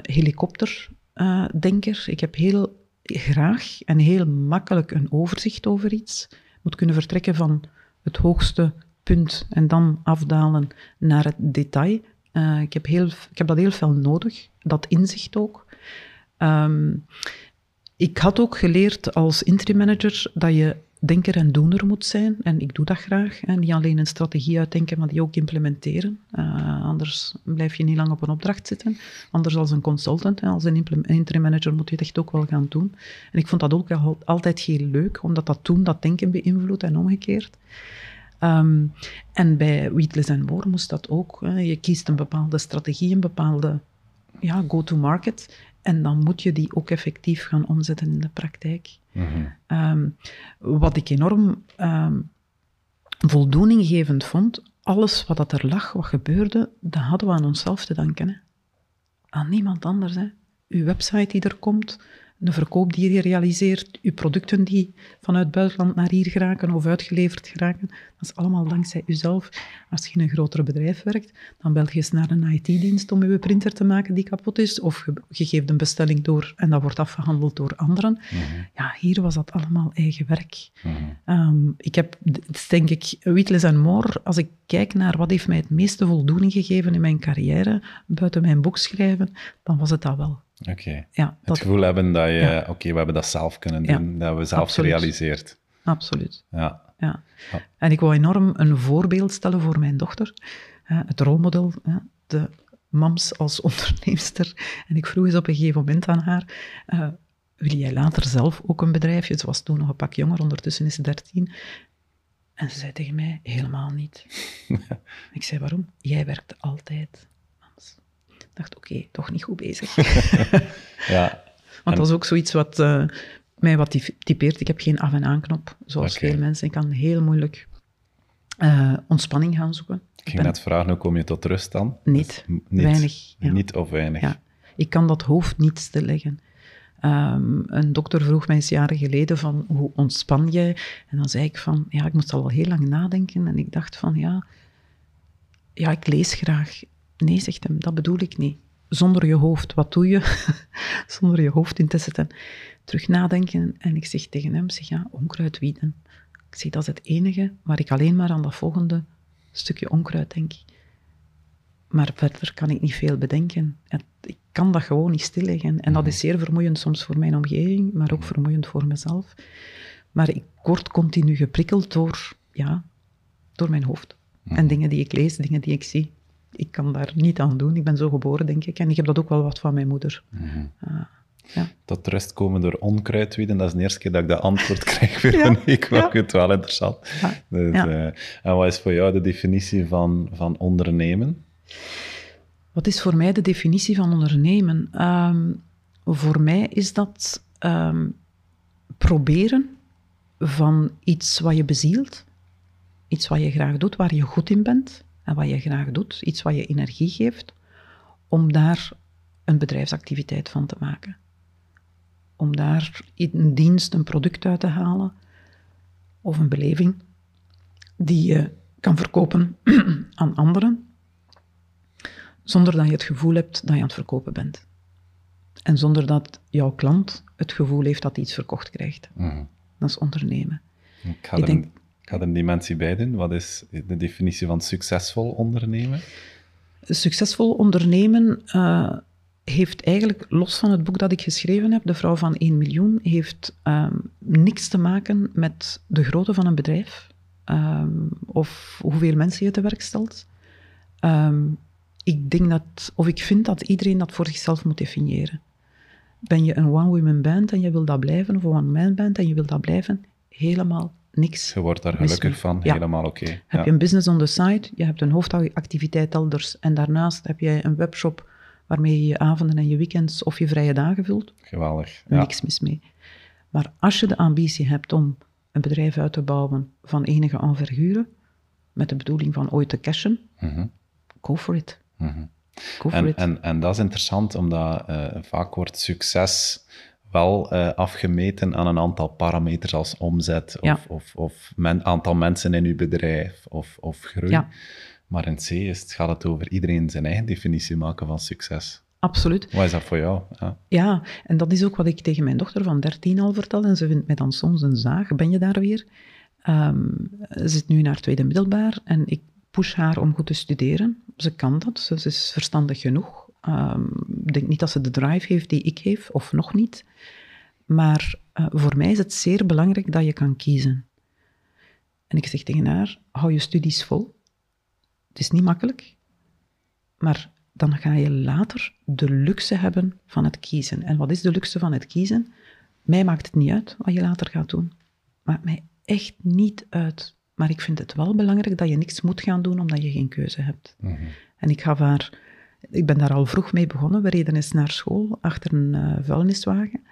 helikopterdenker. ik heb heel graag en heel makkelijk een overzicht over iets. Moet kunnen vertrekken van het hoogste punt en dan afdalen naar het detail. Uh, ik, heb heel, ik heb dat heel veel nodig, dat inzicht ook. Um, ik had ook geleerd als interim manager dat je denker en doener moet zijn. En ik doe dat graag. Hè. Niet alleen een strategie uitdenken, maar die ook implementeren. Uh, anders blijf je niet lang op een opdracht zitten. Anders als een consultant, hè, als een interim manager moet je het echt ook wel gaan doen. En ik vond dat ook altijd heel leuk, omdat dat toen dat denken beïnvloedt en omgekeerd. Um, en bij Weetless and More moest dat ook. Hè. Je kiest een bepaalde strategie, een bepaalde ja, go-to-market. En dan moet je die ook effectief gaan omzetten in de praktijk. Mm um, wat ik enorm um, voldoeninggevend vond, alles wat dat er lag, wat gebeurde, dat hadden we aan onszelf te danken. Aan niemand anders. Hè. Uw website die er komt, de verkoop die je realiseert, je producten die vanuit het buitenland naar hier geraken of uitgeleverd geraken, dat is allemaal dankzij uzelf. Als je in een groter bedrijf werkt, dan bel je eens naar een IT-dienst om je printer te maken die kapot is, of je, geeft een bestelling door en dat wordt afgehandeld door anderen. Mhm. Ja, hier was dat allemaal eigen werk. Mm ik heb, denk ik, Wheatless and More, als ik kijk naar wat heeft mij het meeste voldoening gegeven in mijn carrière, buiten mijn boek schrijven, dan was het dat wel. Oké. Ja, het gevoel hebben dat je, oké, we hebben dat zelf kunnen doen, dat we zelf Absoluut. gerealiseerd. Absoluut. Ja. ja. En ik wou enorm een voorbeeld stellen voor mijn dochter, het rolmodel, de mams als onderneemster. En ik vroeg eens op een gegeven moment aan haar, uh, wil jij later zelf ook een bedrijfje? Ze was toen nog een pak jonger, ondertussen is ze dertien. En ze zei tegen mij, helemaal niet. <laughs> ik zei, waarom? Jij werkt altijd dacht, oké, toch niet goed bezig. <laughs> ja. Want dat is ook zoiets wat uh, mij wat typeert. Ik heb geen af- en aanknop, zoals veel mensen. Ik kan heel moeilijk uh, ontspanning gaan zoeken. Ik ging net vragen, hoe kom je tot rust dan? Niet, dus niet weinig. Ja. Niet of weinig. Ja. Ik kan dat hoofd niet stilleggen. Um, een dokter vroeg mij eens jaren geleden van, hoe ontspan jij? En dan zei ik van, ja, ik moest al wel heel lang nadenken. En ik dacht van, ja, ja ik lees graag. Nee, zegt hem, dat bedoel ik niet. Zonder je hoofd, wat doe je? <laughs> Zonder je hoofd in te zetten. Terug nadenken en ik zeg tegen hem, zeg ja, onkruid wieden. Ik zeg, dat is het enige waar ik alleen maar aan dat volgende stukje onkruid denk. Maar verder kan ik niet veel bedenken. Ik kan dat gewoon niet stilleggen. En dat is zeer vermoeiend soms voor mijn omgeving, maar ook vermoeiend voor mezelf. Maar ik word continu geprikkeld door, ja, door mijn hoofd. En mhm. dingen die ik lees, dingen die ik zie ik kan daar niet aan doen. Ik ben zo geboren, denk ik. En ik heb dat ook wel wat van mijn moeder. Mm ja. Tot rust komen door onkruidwieden, dat is de eerste keer dat ik dat antwoord <laughs> krijg weer ja, ik. Ja. het wel interessant. Dus, uh, en wat is voor jou de definitie van, van ondernemen? Wat is voor mij de definitie van ondernemen? Um, voor mij is dat um, proberen van iets wat je bezielt, iets wat je graag doet, waar je goed in bent, en wat je graag doet, iets wat je energie geeft, om daar een bedrijfsactiviteit van te maken. Om daar een dienst, een product uit te halen of een beleving die je kan verkopen <clears throat> aan anderen, zonder dat je het gevoel hebt dat je aan het verkopen bent. En zonder dat jouw klant het gevoel heeft dat hij iets verkocht krijgt. Mhm. Dat is ondernemen. Ik, Ik denk, ik ga er een dimensie bij doen. Wat is de definitie van succesvol ondernemen? Succesvol ondernemen uh, heeft eigenlijk, los van het boek dat ik geschreven heb, De Vrouw van 1 miljoen, heeft um, niks te maken met de grootte van een bedrijf um, of hoeveel mensen je te werk stelt. Ehm, ik denk dat, of ik vind dat iedereen dat voor zichzelf moet definiëren. Ben je een one-woman band en je wil dat blijven, of een one-man band en je wil dat blijven, helemaal niks. Je wordt daar gelukkig van, Ja. helemaal oké. Heb je een business on the side, je hebt een hoofdactiviteit elders en daarnaast heb je een webshop waarmee je je avonden en je weekends of je vrije dagen vult. Geweldig. Ja. Niks mis mee. Maar als je de ambitie hebt om een bedrijf uit te bouwen van enige envergure, met de bedoeling van ooit te cashen, Mhm, go for it. mhm. Go for En, it. en, en dat is interessant, omdat eh, vaak wordt succes wel eh, afgemeten aan een aantal parameters als omzet of, Ja. of, of men, aantal mensen in uw bedrijf of, of groei. Ja. Maar in C is het, gaat het over iedereen zijn eigen definitie maken van succes. Absoluut. Wat is dat voor jou? Ja. Ja, en dat is ook wat ik tegen mijn dochter van 13 al vertel. En ze vindt mij dan soms een zaag. Ben je daar weer? Ehm, ze zit nu naar tweede middelbaar en ik push haar om goed te studeren. Ze kan dat, ze is verstandig genoeg. Ehm, Ik denk niet dat ze de drive heeft die ik heb, of nog niet. Maar eh, voor mij is het zeer belangrijk dat je kan kiezen. En ik zeg tegen haar, hou je studies vol. Het is niet makkelijk, maar dan ga je later de luxe hebben van het kiezen. En wat is de luxe van het kiezen? Mij maakt het niet uit wat je later gaat doen. Maakt mij echt niet uit. Maar ik vind het wel belangrijk dat je niks moet gaan doen omdat je geen keuze hebt. Mhm. En ik gaf haar... Ik ben daar al vroeg mee begonnen. We reden eens naar school achter een eh, vuilniswagen.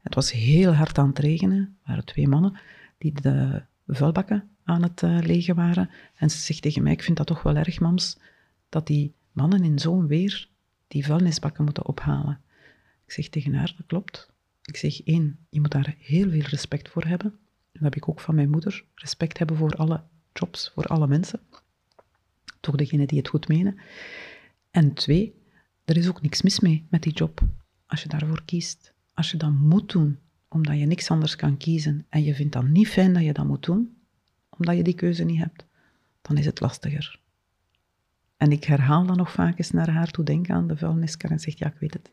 Het was heel hard aan het regenen. Er waren twee mannen die de vuilbakken aan het eh, legen waren. En ze zegt tegen mij, ik vind dat toch wel erg, mams, dat die mannen in zo'n weer die vuilnisbakken moeten ophalen. Ik zeg tegen haar, dat klopt. Ik zeg, één, je moet daar heel veel respect voor hebben. Dat heb ik ook van mijn moeder. Respect hebben voor alle jobs, voor alle mensen. Toch degene die het goed menen. En twee, er is ook niks mis mee met die job. Als je daarvoor kiest. Als je dat moet doen, omdat je niks anders kan kiezen en je vindt dat niet fijn dat je dat moet doen, omdat je die keuze niet hebt, dan is het lastiger. En ik herhaal dan nog vaak eens naar haar toe, denk aan de vuilniskar en zegt, ja, ik weet het.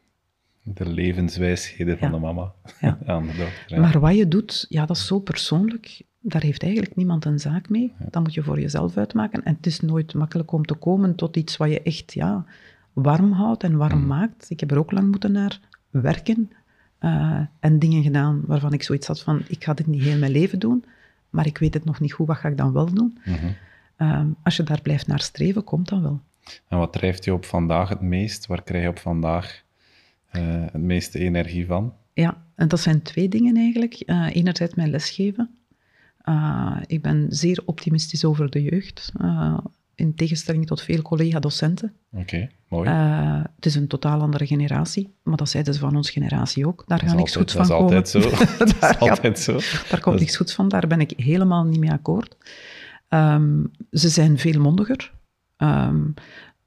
De levenswijsheden van de mama. Ja. <laughs> aan de dochter. ja. Maar wat je doet, ja, dat is zo persoonlijk. Daar heeft eigenlijk niemand een zaak mee. Dat moet je voor jezelf uitmaken. En het is nooit makkelijk om te komen tot iets wat je echt ja, warm houdt en warm maakt. Ik heb er ook lang moeten naar werken. eh, en dingen gedaan waarvan ik zoiets had van, ik ga dit niet heel mijn leven doen, maar ik weet het nog niet goed, wat ga ik dan wel doen? Mhm. Eh, als je daar blijft naar streven, komt dat wel. En wat drijft je op vandaag het meest? Waar krijg je op vandaag eh, het meeste energie van? Ja, en dat zijn twee dingen eigenlijk. Eh, enerzijds mijn lesgeven. Eh, ik ben zeer optimistisch over de jeugd, in tegenstelling tot veel collega-docenten. Oké, mooi. Het is een totaal andere generatie, maar dat zeiden ze van onze generatie ook. Daar gaat niks goeds van dat is komen. altijd zo. <laughs> <laughs> dat is altijd zo. daar komt niks goeds van, daar ben ik helemaal niet mee akkoord. Ehm, ze zijn veel mondiger. Ehm,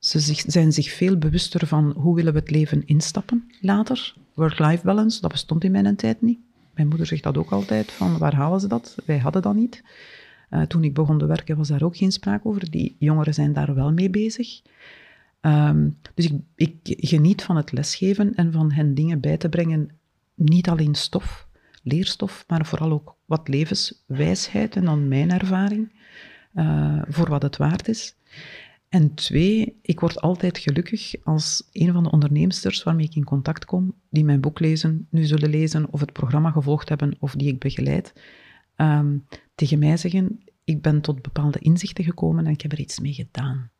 ze zijn zich veel bewuster van hoe willen we het leven instappen later. Work-life balance, dat bestond in mijn tijd niet. Mijn moeder zegt dat ook altijd, van waar halen ze dat? Wij hadden dat niet. Eh, toen ik begon te werken was daar ook geen sprake over. Die jongeren zijn daar wel mee bezig. Ehm, dus ik, ik geniet van het lesgeven en van hen dingen bij te brengen. Niet alleen stof, leerstof, maar vooral ook wat levenswijsheid en dan mijn ervaring, eh, voor wat het waard is. En twee, ik word altijd gelukkig als een van de onderneemsters waarmee ik in contact kom, die mijn boek lezen, nu zullen lezen of het programma gevolgd hebben of die ik begeleid, ehm, tegen mij zeggen, ik ben tot bepaalde inzichten gekomen en ik heb er iets mee gedaan.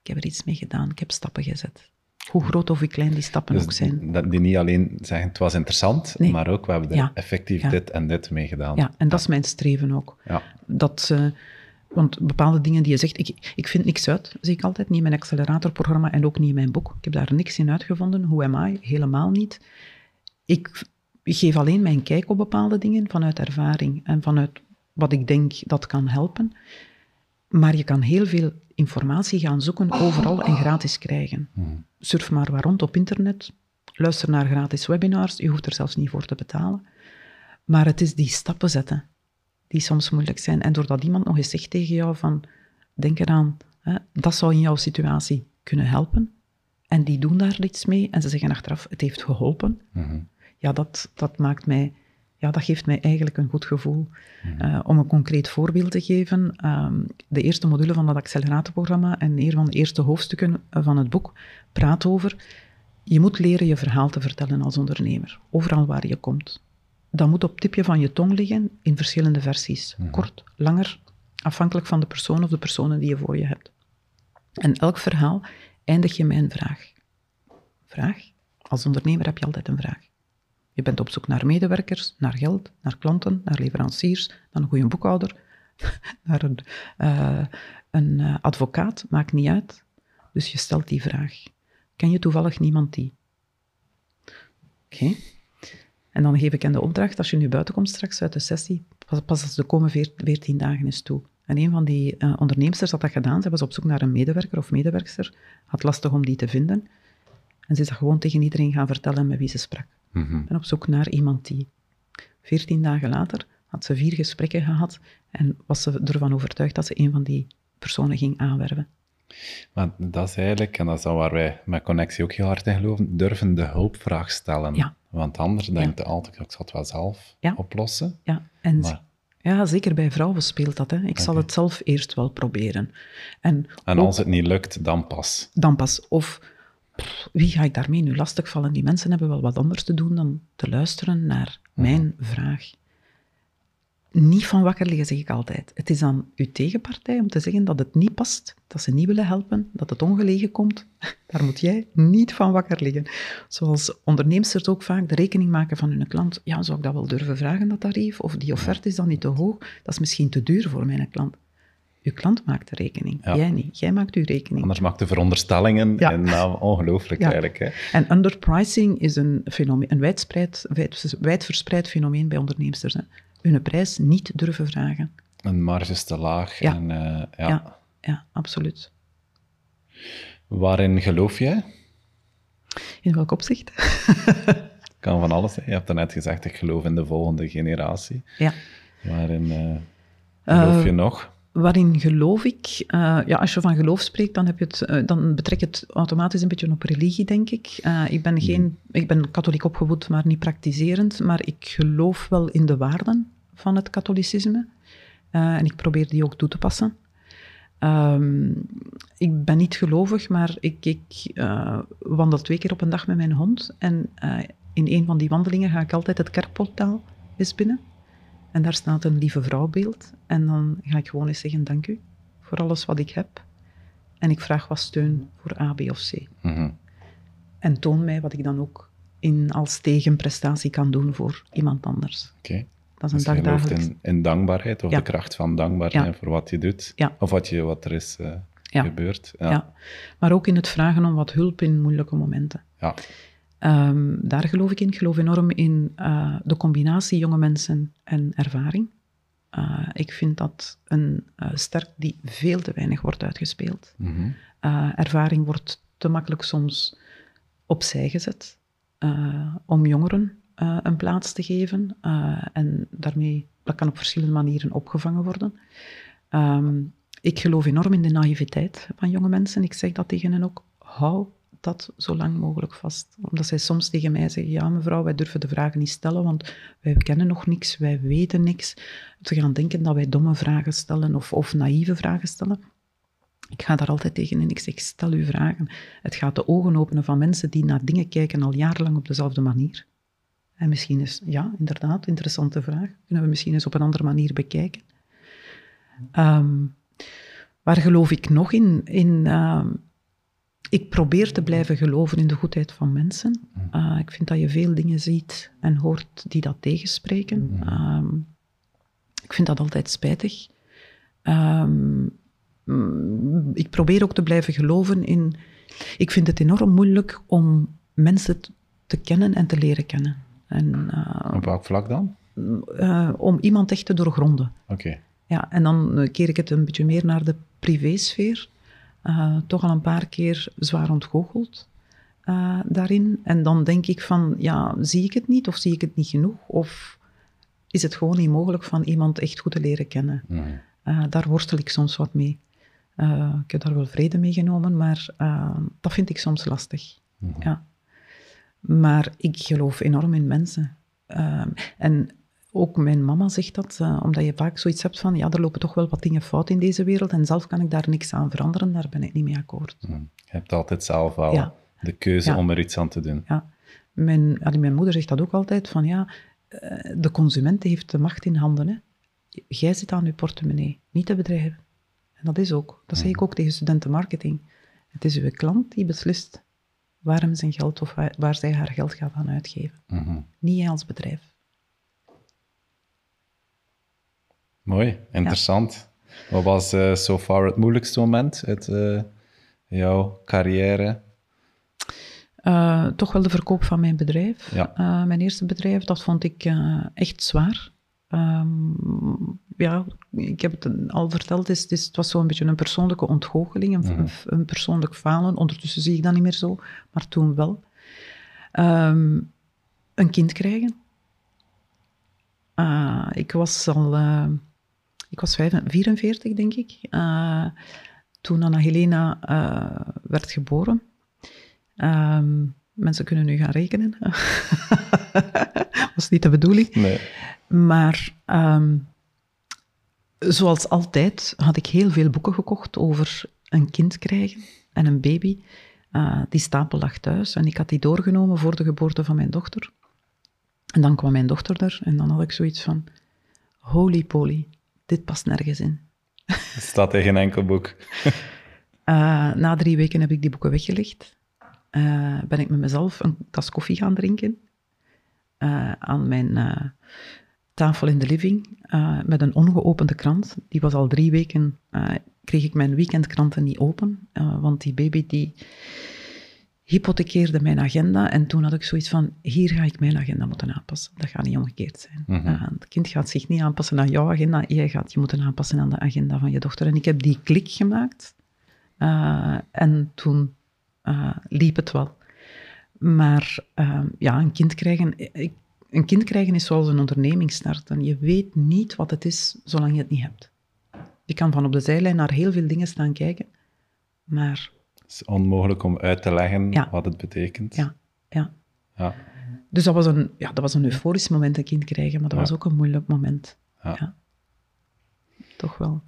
Ik heb er iets mee gedaan, ik heb stappen gezet. Hoe groot of hoe klein die stappen ook Dus zijn. dat die niet alleen zeggen het was interessant, Nee. maar ook we hebben er Ja. effectief Ja. dit en dit mee gedaan. Ja, en dat is mijn streven ook. Ja. Dat ze, want bepaalde dingen die je zegt, ik, ik vind niks uit, zie ik altijd, niet in mijn acceleratorprogramma en ook niet in mijn boek. Ik heb daar niks in uitgevonden, hoe am I? Helemaal niet. Ik geef alleen mijn kijk op bepaalde dingen vanuit ervaring en vanuit wat ik denk dat kan helpen. Maar je kan heel veel informatie gaan zoeken overal en gratis krijgen. Surf maar waar rond op internet, luister naar gratis webinars, je hoeft er zelfs niet voor te betalen. Maar het is die stappen zetten die soms moeilijk zijn. En doordat iemand nog eens zegt tegen jou van, denk eraan, hè, dat zou in jouw situatie kunnen helpen. En die doen daar iets mee en ze zeggen achteraf, het heeft geholpen. Mhm. Ja, dat, dat maakt mij ja, dat geeft mij eigenlijk een goed gevoel. Uh, om een concreet voorbeeld te geven, um, de eerste module van dat acceleratorprogramma en een van de eerste hoofdstukken van het boek praat over, je moet leren je verhaal te vertellen als ondernemer, overal waar je komt. Dat moet op tipje van je tong liggen in verschillende versies, mhm. kort, langer, afhankelijk van de persoon of de personen die je voor je hebt. En elk verhaal eindig je met een vraag. Vraag? Als ondernemer heb je altijd een vraag. Je bent op zoek naar medewerkers, naar geld, naar klanten, naar leveranciers, naar een goede boekhouder, <laughs> naar een, uh, een uh, advocaat, maakt niet uit. Dus je stelt die vraag. Ken je toevallig niemand die? Oké. En dan geef ik hen de opdracht, als je nu buiten komt straks uit de sessie, pas, pas als de komende veertien dagen is toe. En een van die uh, ondernemers had dat gedaan. Ze was op zoek naar een medewerker of medewerkster. Had lastig om die te vinden. En ze is dat gewoon tegen iedereen gaan vertellen met wie ze sprak. Mm En op zoek naar iemand die. Veertien dagen later had ze vier gesprekken gehad en was ze ervan overtuigd dat ze een van die personen ging aanwerven. Maar dat is eigenlijk, en dat is waar wij met Connectie ook heel hard in geloven, durven de hulpvraag stellen. Ja. Want anders denkt je altijd, ik zal het wel zelf oplossen. Ja, en ja, zeker bij vrouwen speelt dat. Hè. Ik zal het zelf eerst wel proberen. En, en als het niet lukt, dan pas. Dan pas. Of wie ga ik daarmee nu lastigvallen? Die mensen hebben wel wat anders te doen dan te luisteren naar mijn vraag. Niet van wakker liggen, zeg ik altijd. Het is aan uw tegenpartij om te zeggen dat het niet past, dat ze niet willen helpen, dat het ongelegen komt. <laughs> Daar moet jij niet van wakker liggen. Zoals ondernemers ook vaak de rekening maken van hun klant. Ja, zou ik dat wel durven vragen, dat tarief? Of die offerte is dan niet te hoog? Dat is misschien te duur voor mijn klant. Uw klant maakt de rekening, jij niet. Jij maakt uw rekening. Anders maakt de veronderstellingen en nou, ongelooflijk eigenlijk. Hè? En underpricing is een, fenomeen, een wijdverspreid, wijdverspreid fenomeen bij ondernemers. Hè. Hun prijs niet durven vragen. Een marge is te laag. Ja, en, uh, ja. ja. absoluut. Waarin geloof jij? In welk opzicht? <laughs> kan van alles zijn. Je hebt net gezegd, ik geloof in de volgende generatie. Ja. Waarin uh, geloof uh, je nog? Waarin geloof ik? Uh, ja, als je van geloof spreekt, dan, heb je het, uh, dan betrek je het automatisch een beetje op religie, denk ik. Uh, ik, ben geen, ik ben katholiek opgevoed, maar niet praktiserend. Maar ik geloof wel in de waarden van het katholicisme. en ik probeer die ook toe te passen. Um, ik ben niet gelovig, maar ik, ik wandel twee keer op een dag met mijn hond. En in een van die wandelingen ga ik altijd het kerkportaal eens binnen. En daar staat een lieve vrouwbeeld. En dan ga ik gewoon eens zeggen, dank u voor alles wat ik heb. En ik vraag wat steun voor A, B of C. Mhm. En toon mij wat ik dan ook in, als tegenprestatie kan doen voor iemand anders. Oké. Dat is een dus dagdagelijks... In, in, dankbaarheid, of de kracht van dankbaarheid voor wat je doet. Ja. Of wat, je, wat er is uh, gebeurd. Ja. Maar ook in het vragen om wat hulp in moeilijke momenten. Ja. Um, daar geloof ik in. Ik geloof enorm in uh, de combinatie jonge mensen en ervaring. Uh, ik vind dat een uh, sterk die veel te weinig wordt uitgespeeld. Mm -hmm. ervaring wordt te makkelijk soms opzij gezet om jongeren een plaats te geven. en daarmee, dat kan op verschillende manieren opgevangen worden. Um, ik geloof enorm in de naïviteit van jonge mensen. Ik zeg dat tegen hen ook. Hou dat zo lang mogelijk vast. Omdat zij soms tegen mij zeggen, ja mevrouw, wij durven de vragen niet stellen, want wij kennen nog niks, wij weten niks. Ze gaan denken dat wij domme vragen stellen of, of naïeve vragen stellen. Ik ga daar altijd tegen in. Ik zeg, stel uw vragen. Het gaat de ogen openen van mensen die naar dingen kijken al jarenlang op dezelfde manier. En misschien is, ja, inderdaad, interessante vraag. Kunnen we misschien eens op een andere manier bekijken. Um, waar geloof ik nog in? In, uh, ik probeer te blijven geloven in de goedheid van mensen. Uh, ik vind dat je veel dingen ziet en hoort die dat tegenspreken. Um, ik vind dat altijd spijtig. Um, ik probeer ook te blijven geloven in. Ik vind het enorm moeilijk om mensen te kennen en te leren kennen. En, uh, Op welk vlak dan? Uh, om iemand echt te doorgronden. Oké. Ja, en dan keer ik het een beetje meer naar de privésfeer uh, toch al een paar keer zwaar ontgoocheld uh, daarin. En dan denk ik van, ja, zie ik het niet of zie ik het niet genoeg? Of is het gewoon niet mogelijk van iemand echt goed te leren kennen? Uh, daar worstel ik soms wat mee. ik heb daar wel vrede mee genomen, maar dat vind ik soms lastig. Ja. Maar ik geloof enorm in mensen. en ook mijn mama zegt dat, uh, omdat je vaak zoiets hebt van, ja, er lopen toch wel wat dingen fout in deze wereld en zelf kan ik daar niks aan veranderen, daar ben ik niet mee akkoord. Hm. Je hebt altijd zelf al de keuze om er iets aan te doen. Ja. Mijn, mijn moeder zegt dat ook altijd, van ja, eh, de consument heeft de macht in handen. Hè. Jij zit aan je portemonnee, niet de bedrijven. En dat is ook. Dat zeg ik ook tegen studenten marketing. Het is uw klant die beslist waarom zijn geld of waar, zij haar geld gaat aan uitgeven. Mhm. Niet jij als bedrijf. Mooi, interessant. Wat was uh, so far het moeilijkste moment uit uh, jouw carrière? Uh, toch wel de verkoop van mijn bedrijf. Ja. mijn eerste bedrijf, dat vond ik echt zwaar. Um, ja, ik heb het al verteld, het, is, het was zo'n beetje een persoonlijke ontgoocheling, een, mhm. een, persoonlijk falen. Ondertussen zie ik dat niet meer zo, maar toen wel. Um, een kind krijgen. Ik was al, ik was 44, denk ik, uh, toen Anna Helena werd geboren. Um, mensen kunnen nu gaan rekenen. <laughs> was niet de bedoeling. Nee. Maar um, zoals altijd had ik heel veel boeken gekocht over een kind krijgen en een baby. Uh, die stapel lag thuis en ik had die doorgenomen voor de geboorte van mijn dochter. En dan kwam mijn dochter er en dan had ik zoiets van: holy poly, dit past nergens in. Het staat in geen enkel boek. uh, <laughs> na drie weken heb ik die boeken weggelegd. Uh, ben ik met mezelf een tas koffie gaan drinken. aan mijn tafel in de living met een ongeopende krant. Die was al drie weken, kreeg ik mijn weekendkranten niet open, want die baby die hypothekeerde mijn agenda en toen had ik zoiets van, hier ga ik mijn agenda moeten aanpassen. Dat gaat niet omgekeerd zijn. Mm het kind gaat zich niet aanpassen aan jouw agenda, jij gaat je moeten aanpassen aan de agenda van je dochter. En ik heb die klik gemaakt en toen liep het wel. Maar ja, een kind krijgen, ik, een kind krijgen is zoals een onderneming starten. Je weet niet wat het is zolang je het niet hebt. Je kan van op de zijlijn naar heel veel dingen staan kijken, maar... Is onmogelijk om uit te leggen wat het betekent. Ja, ja. ja. Dus dat was, een, ja, dat was een euforisch moment, een kind krijgen, maar dat was ook een moeilijk moment. Ja. Toch wel.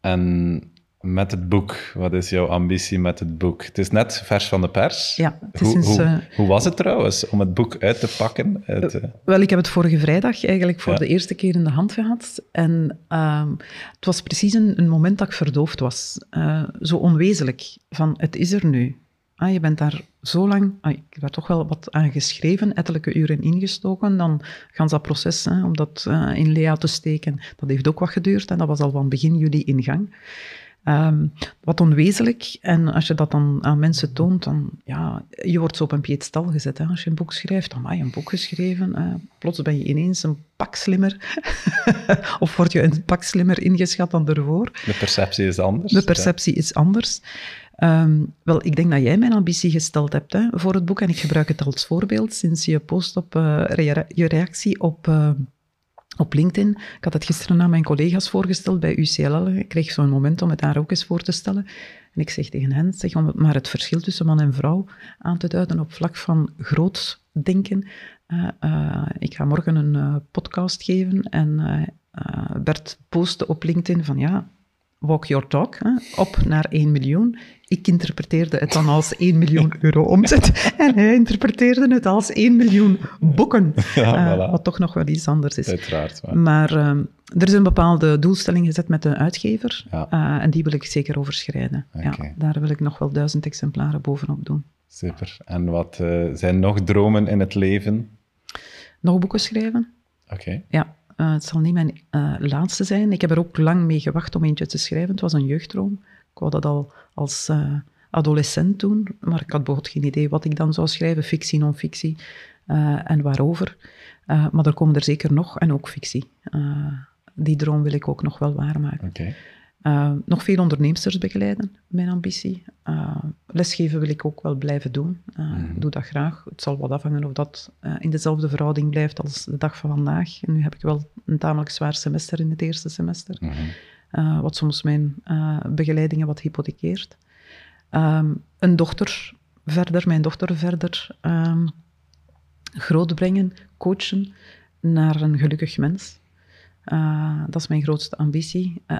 En met het boek. Wat is jouw ambitie met het boek? Het is net vers van de pers. Ja, het is hoe, hoe, eh, hoe, was het trouwens om het boek uit te pakken? Uit, uh... Wel, ik heb het vorige vrijdag eigenlijk voor de eerste keer in de hand gehad. En uh, het was precies een, een, moment dat ik verdoofd was. Zo onwezenlijk. Van, het is er nu. Ah, je bent daar zo lang... Ah, ik heb daar toch wel wat aan geschreven, ettelijke uren ingestoken. Dan gaan ze dat proces, hè, om dat in Lea te steken, dat heeft ook wat geduurd. En dat was al van begin juli in gang. Um, wat onwezenlijk. En als je dat dan aan mensen toont, dan ja, je wordt zo op een piedestal gezet. Hè. Als je een boek schrijft, dan heb je een boek geschreven. Uh, plots ben je ineens een pak slimmer. <laughs> of word je een pak slimmer ingeschat dan ervoor. De perceptie is anders. De perceptie is anders. Um, wel, ik denk dat jij mijn ambitie gesteld hebt hè, voor het boek. En ik gebruik het als voorbeeld sinds je post op uh, je reactie op... Uh, op LinkedIn. Ik had het gisteren aan mijn collega's voorgesteld bij UCL. Ik kreeg zo'n moment om het daar ook eens voor te stellen. En ik zeg tegen hen, zeg, om maar het verschil tussen man en vrouw aan te duiden op vlak van groot denken. Uh, uh, ik ga morgen een uh, podcast geven en Bert postte op LinkedIn van ja, walk your talk, hè, op naar 1 miljoen. Ik interpreteerde het dan als 1 miljoen <laughs> euro omzet en hij interpreteerde het als 1 miljoen boeken, <laughs> ja, uh, wat toch nog wel iets anders is. Uiteraard. Maar, maar uh, er is een bepaalde doelstelling gezet met de uitgever ja. uh, en die wil ik zeker overschrijden. Okay. Ja, daar wil ik nog wel duizend exemplaren bovenop doen. Super. En wat eh, zijn nog dromen in het leven? Nog boeken schrijven. Oké. Okay. Ja, uh, het zal niet mijn uh, laatste zijn. Ik heb er ook lang mee gewacht om eentje te schrijven. Het was een jeugdroom. Ik wou dat al als uh, adolescent doen, maar ik had bijvoorbeeld geen idee wat ik dan zou schrijven, fictie, non-fictie en waarover. maar er komen er zeker nog, en ook fictie. die droom wil ik ook nog wel waarmaken. Uh, nog veel onderneemsters begeleiden, mijn ambitie. Uh, lesgeven wil ik ook wel blijven doen. Uh, mm -hmm. doe dat graag. Het zal wat afhangen of dat in dezelfde verhouding blijft als de dag van vandaag. En nu heb ik wel een tamelijk zwaar semester in het eerste semester. Mm -hmm. wat soms mijn begeleidingen wat hypothekeert. Um, een dochter verder, mijn dochter verder um, grootbrengen, coachen. naar een gelukkig mens. Uh, dat is mijn grootste ambitie. Uh,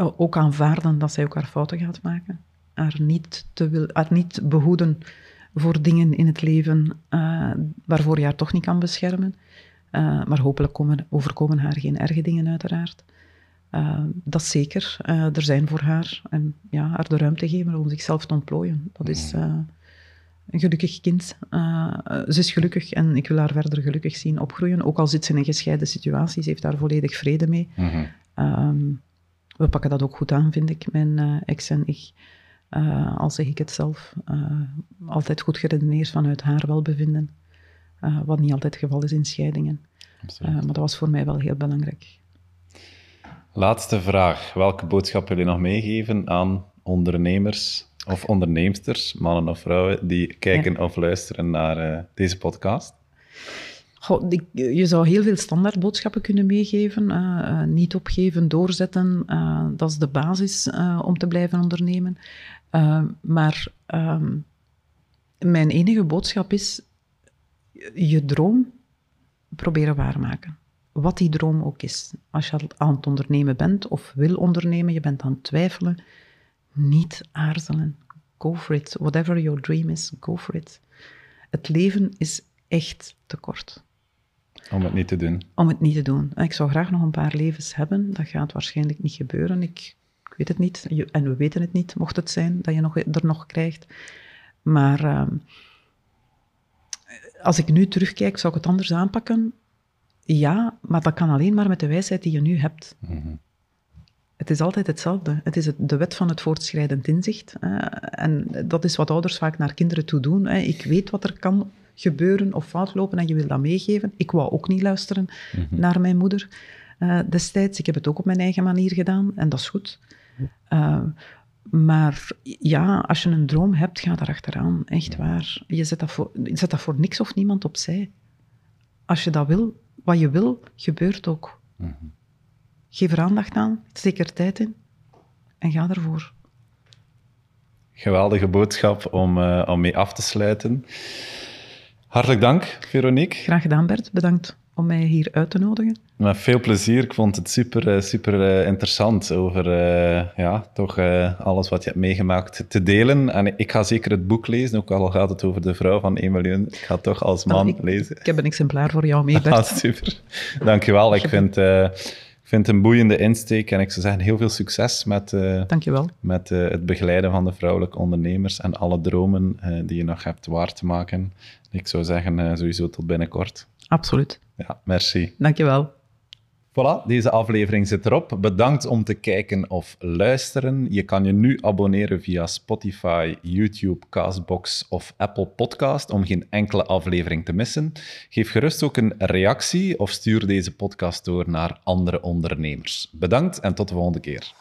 ook aanvaarden dat zij ook haar fouten gaat maken. Haar niet, te wil, haar niet behoeden voor dingen in het leven uh, waarvoor je haar toch niet kan beschermen. maar hopelijk komen, overkomen haar geen erge dingen, uiteraard. dat is zeker er zijn voor haar. En ja, haar de ruimte geven om zichzelf te ontplooien. Dat is een gelukkig kind. Uh, ze is gelukkig en ik wil haar verder gelukkig zien opgroeien. Ook al zit ze in een gescheiden situatie, ze heeft daar volledig vrede mee. Mm we pakken dat ook goed aan, vind ik, mijn uh, ex en ik. Uh, al zeg ik het zelf, altijd goed geredeneerd vanuit haar welbevinden. wat niet altijd het geval is in scheidingen. maar dat was voor mij wel heel belangrijk. Laatste vraag. Welke boodschap wil je nog meegeven aan ondernemers of onderneemsters, mannen of vrouwen, die kijken of luisteren naar deze podcast? Je zou heel veel standaardboodschappen kunnen meegeven. Uh, niet opgeven, doorzetten, uh, dat is de basis om te blijven ondernemen. maar um, mijn enige boodschap is, je droom proberen waarmaken. Wat die droom ook is. Als je aan het ondernemen bent of wil ondernemen, je bent aan het twijfelen, niet aarzelen. Go for it. Whatever your dream is, go for it. Het leven is echt te kort. Om het niet te doen. Om het niet te doen. Ik zou graag nog een paar levens hebben. Dat gaat waarschijnlijk niet gebeuren. Ik, ik weet het niet. En we weten het niet, mocht het zijn dat je nog, er nog krijgt. Maar ehm, als ik nu terugkijk, zou ik het anders aanpakken? Ja, maar dat kan alleen maar met de wijsheid die je nu hebt. Mm het is altijd hetzelfde. Het is de wet van het voortschrijdend inzicht. en dat is wat ouders vaak naar kinderen toe doen. Ik weet wat er kan gebeuren of fout lopen en je wil dat meegeven. Ik wou ook niet luisteren mhm. naar mijn moeder uh, destijds. Ik heb het ook op mijn eigen manier gedaan en dat is goed. Uh, maar ja, als je een droom hebt, ga daar achteraan. Echt waar. Je zet dat, voor, je zet dat voor niks of niemand opzij. Als je dat wil, wat je wil, gebeurt ook. Mm Geef er aandacht aan, steek er tijd in en ga ervoor. Geweldige boodschap om, uh, om mee af te sluiten. Hartelijk dank, Veronique. Graag gedaan, Bert. Bedankt om mij hier uit te nodigen. Met veel plezier. Ik vond het super, eh, super eh, interessant over ja, toch alles wat je hebt meegemaakt te delen. En ik ga zeker het boek lezen, ook al gaat het over de vrouw van 1 miljoen. Ik ga het toch als man ik, lezen. Ik heb een exemplaar voor jou <laughs> mee, Bert. Ah, super. Dankjewel. Ik vind vind het een boeiende insteek en ik zou zeggen heel veel succes met, uh, Dankjewel. met uh, het begeleiden van de vrouwelijke ondernemers en alle dromen uh, die je nog hebt waar te maken. Ik zou zeggen sowieso tot binnenkort. Absoluut. Ja, merci. Dankjewel. Voilà, deze aflevering zit erop. Bedankt om te kijken of luisteren. Je kan je nu abonneren via Spotify, YouTube, Castbox of Apple Podcast om geen enkele aflevering te missen. Geef gerust ook een reactie of stuur deze podcast door naar andere ondernemers. Bedankt en tot de volgende keer.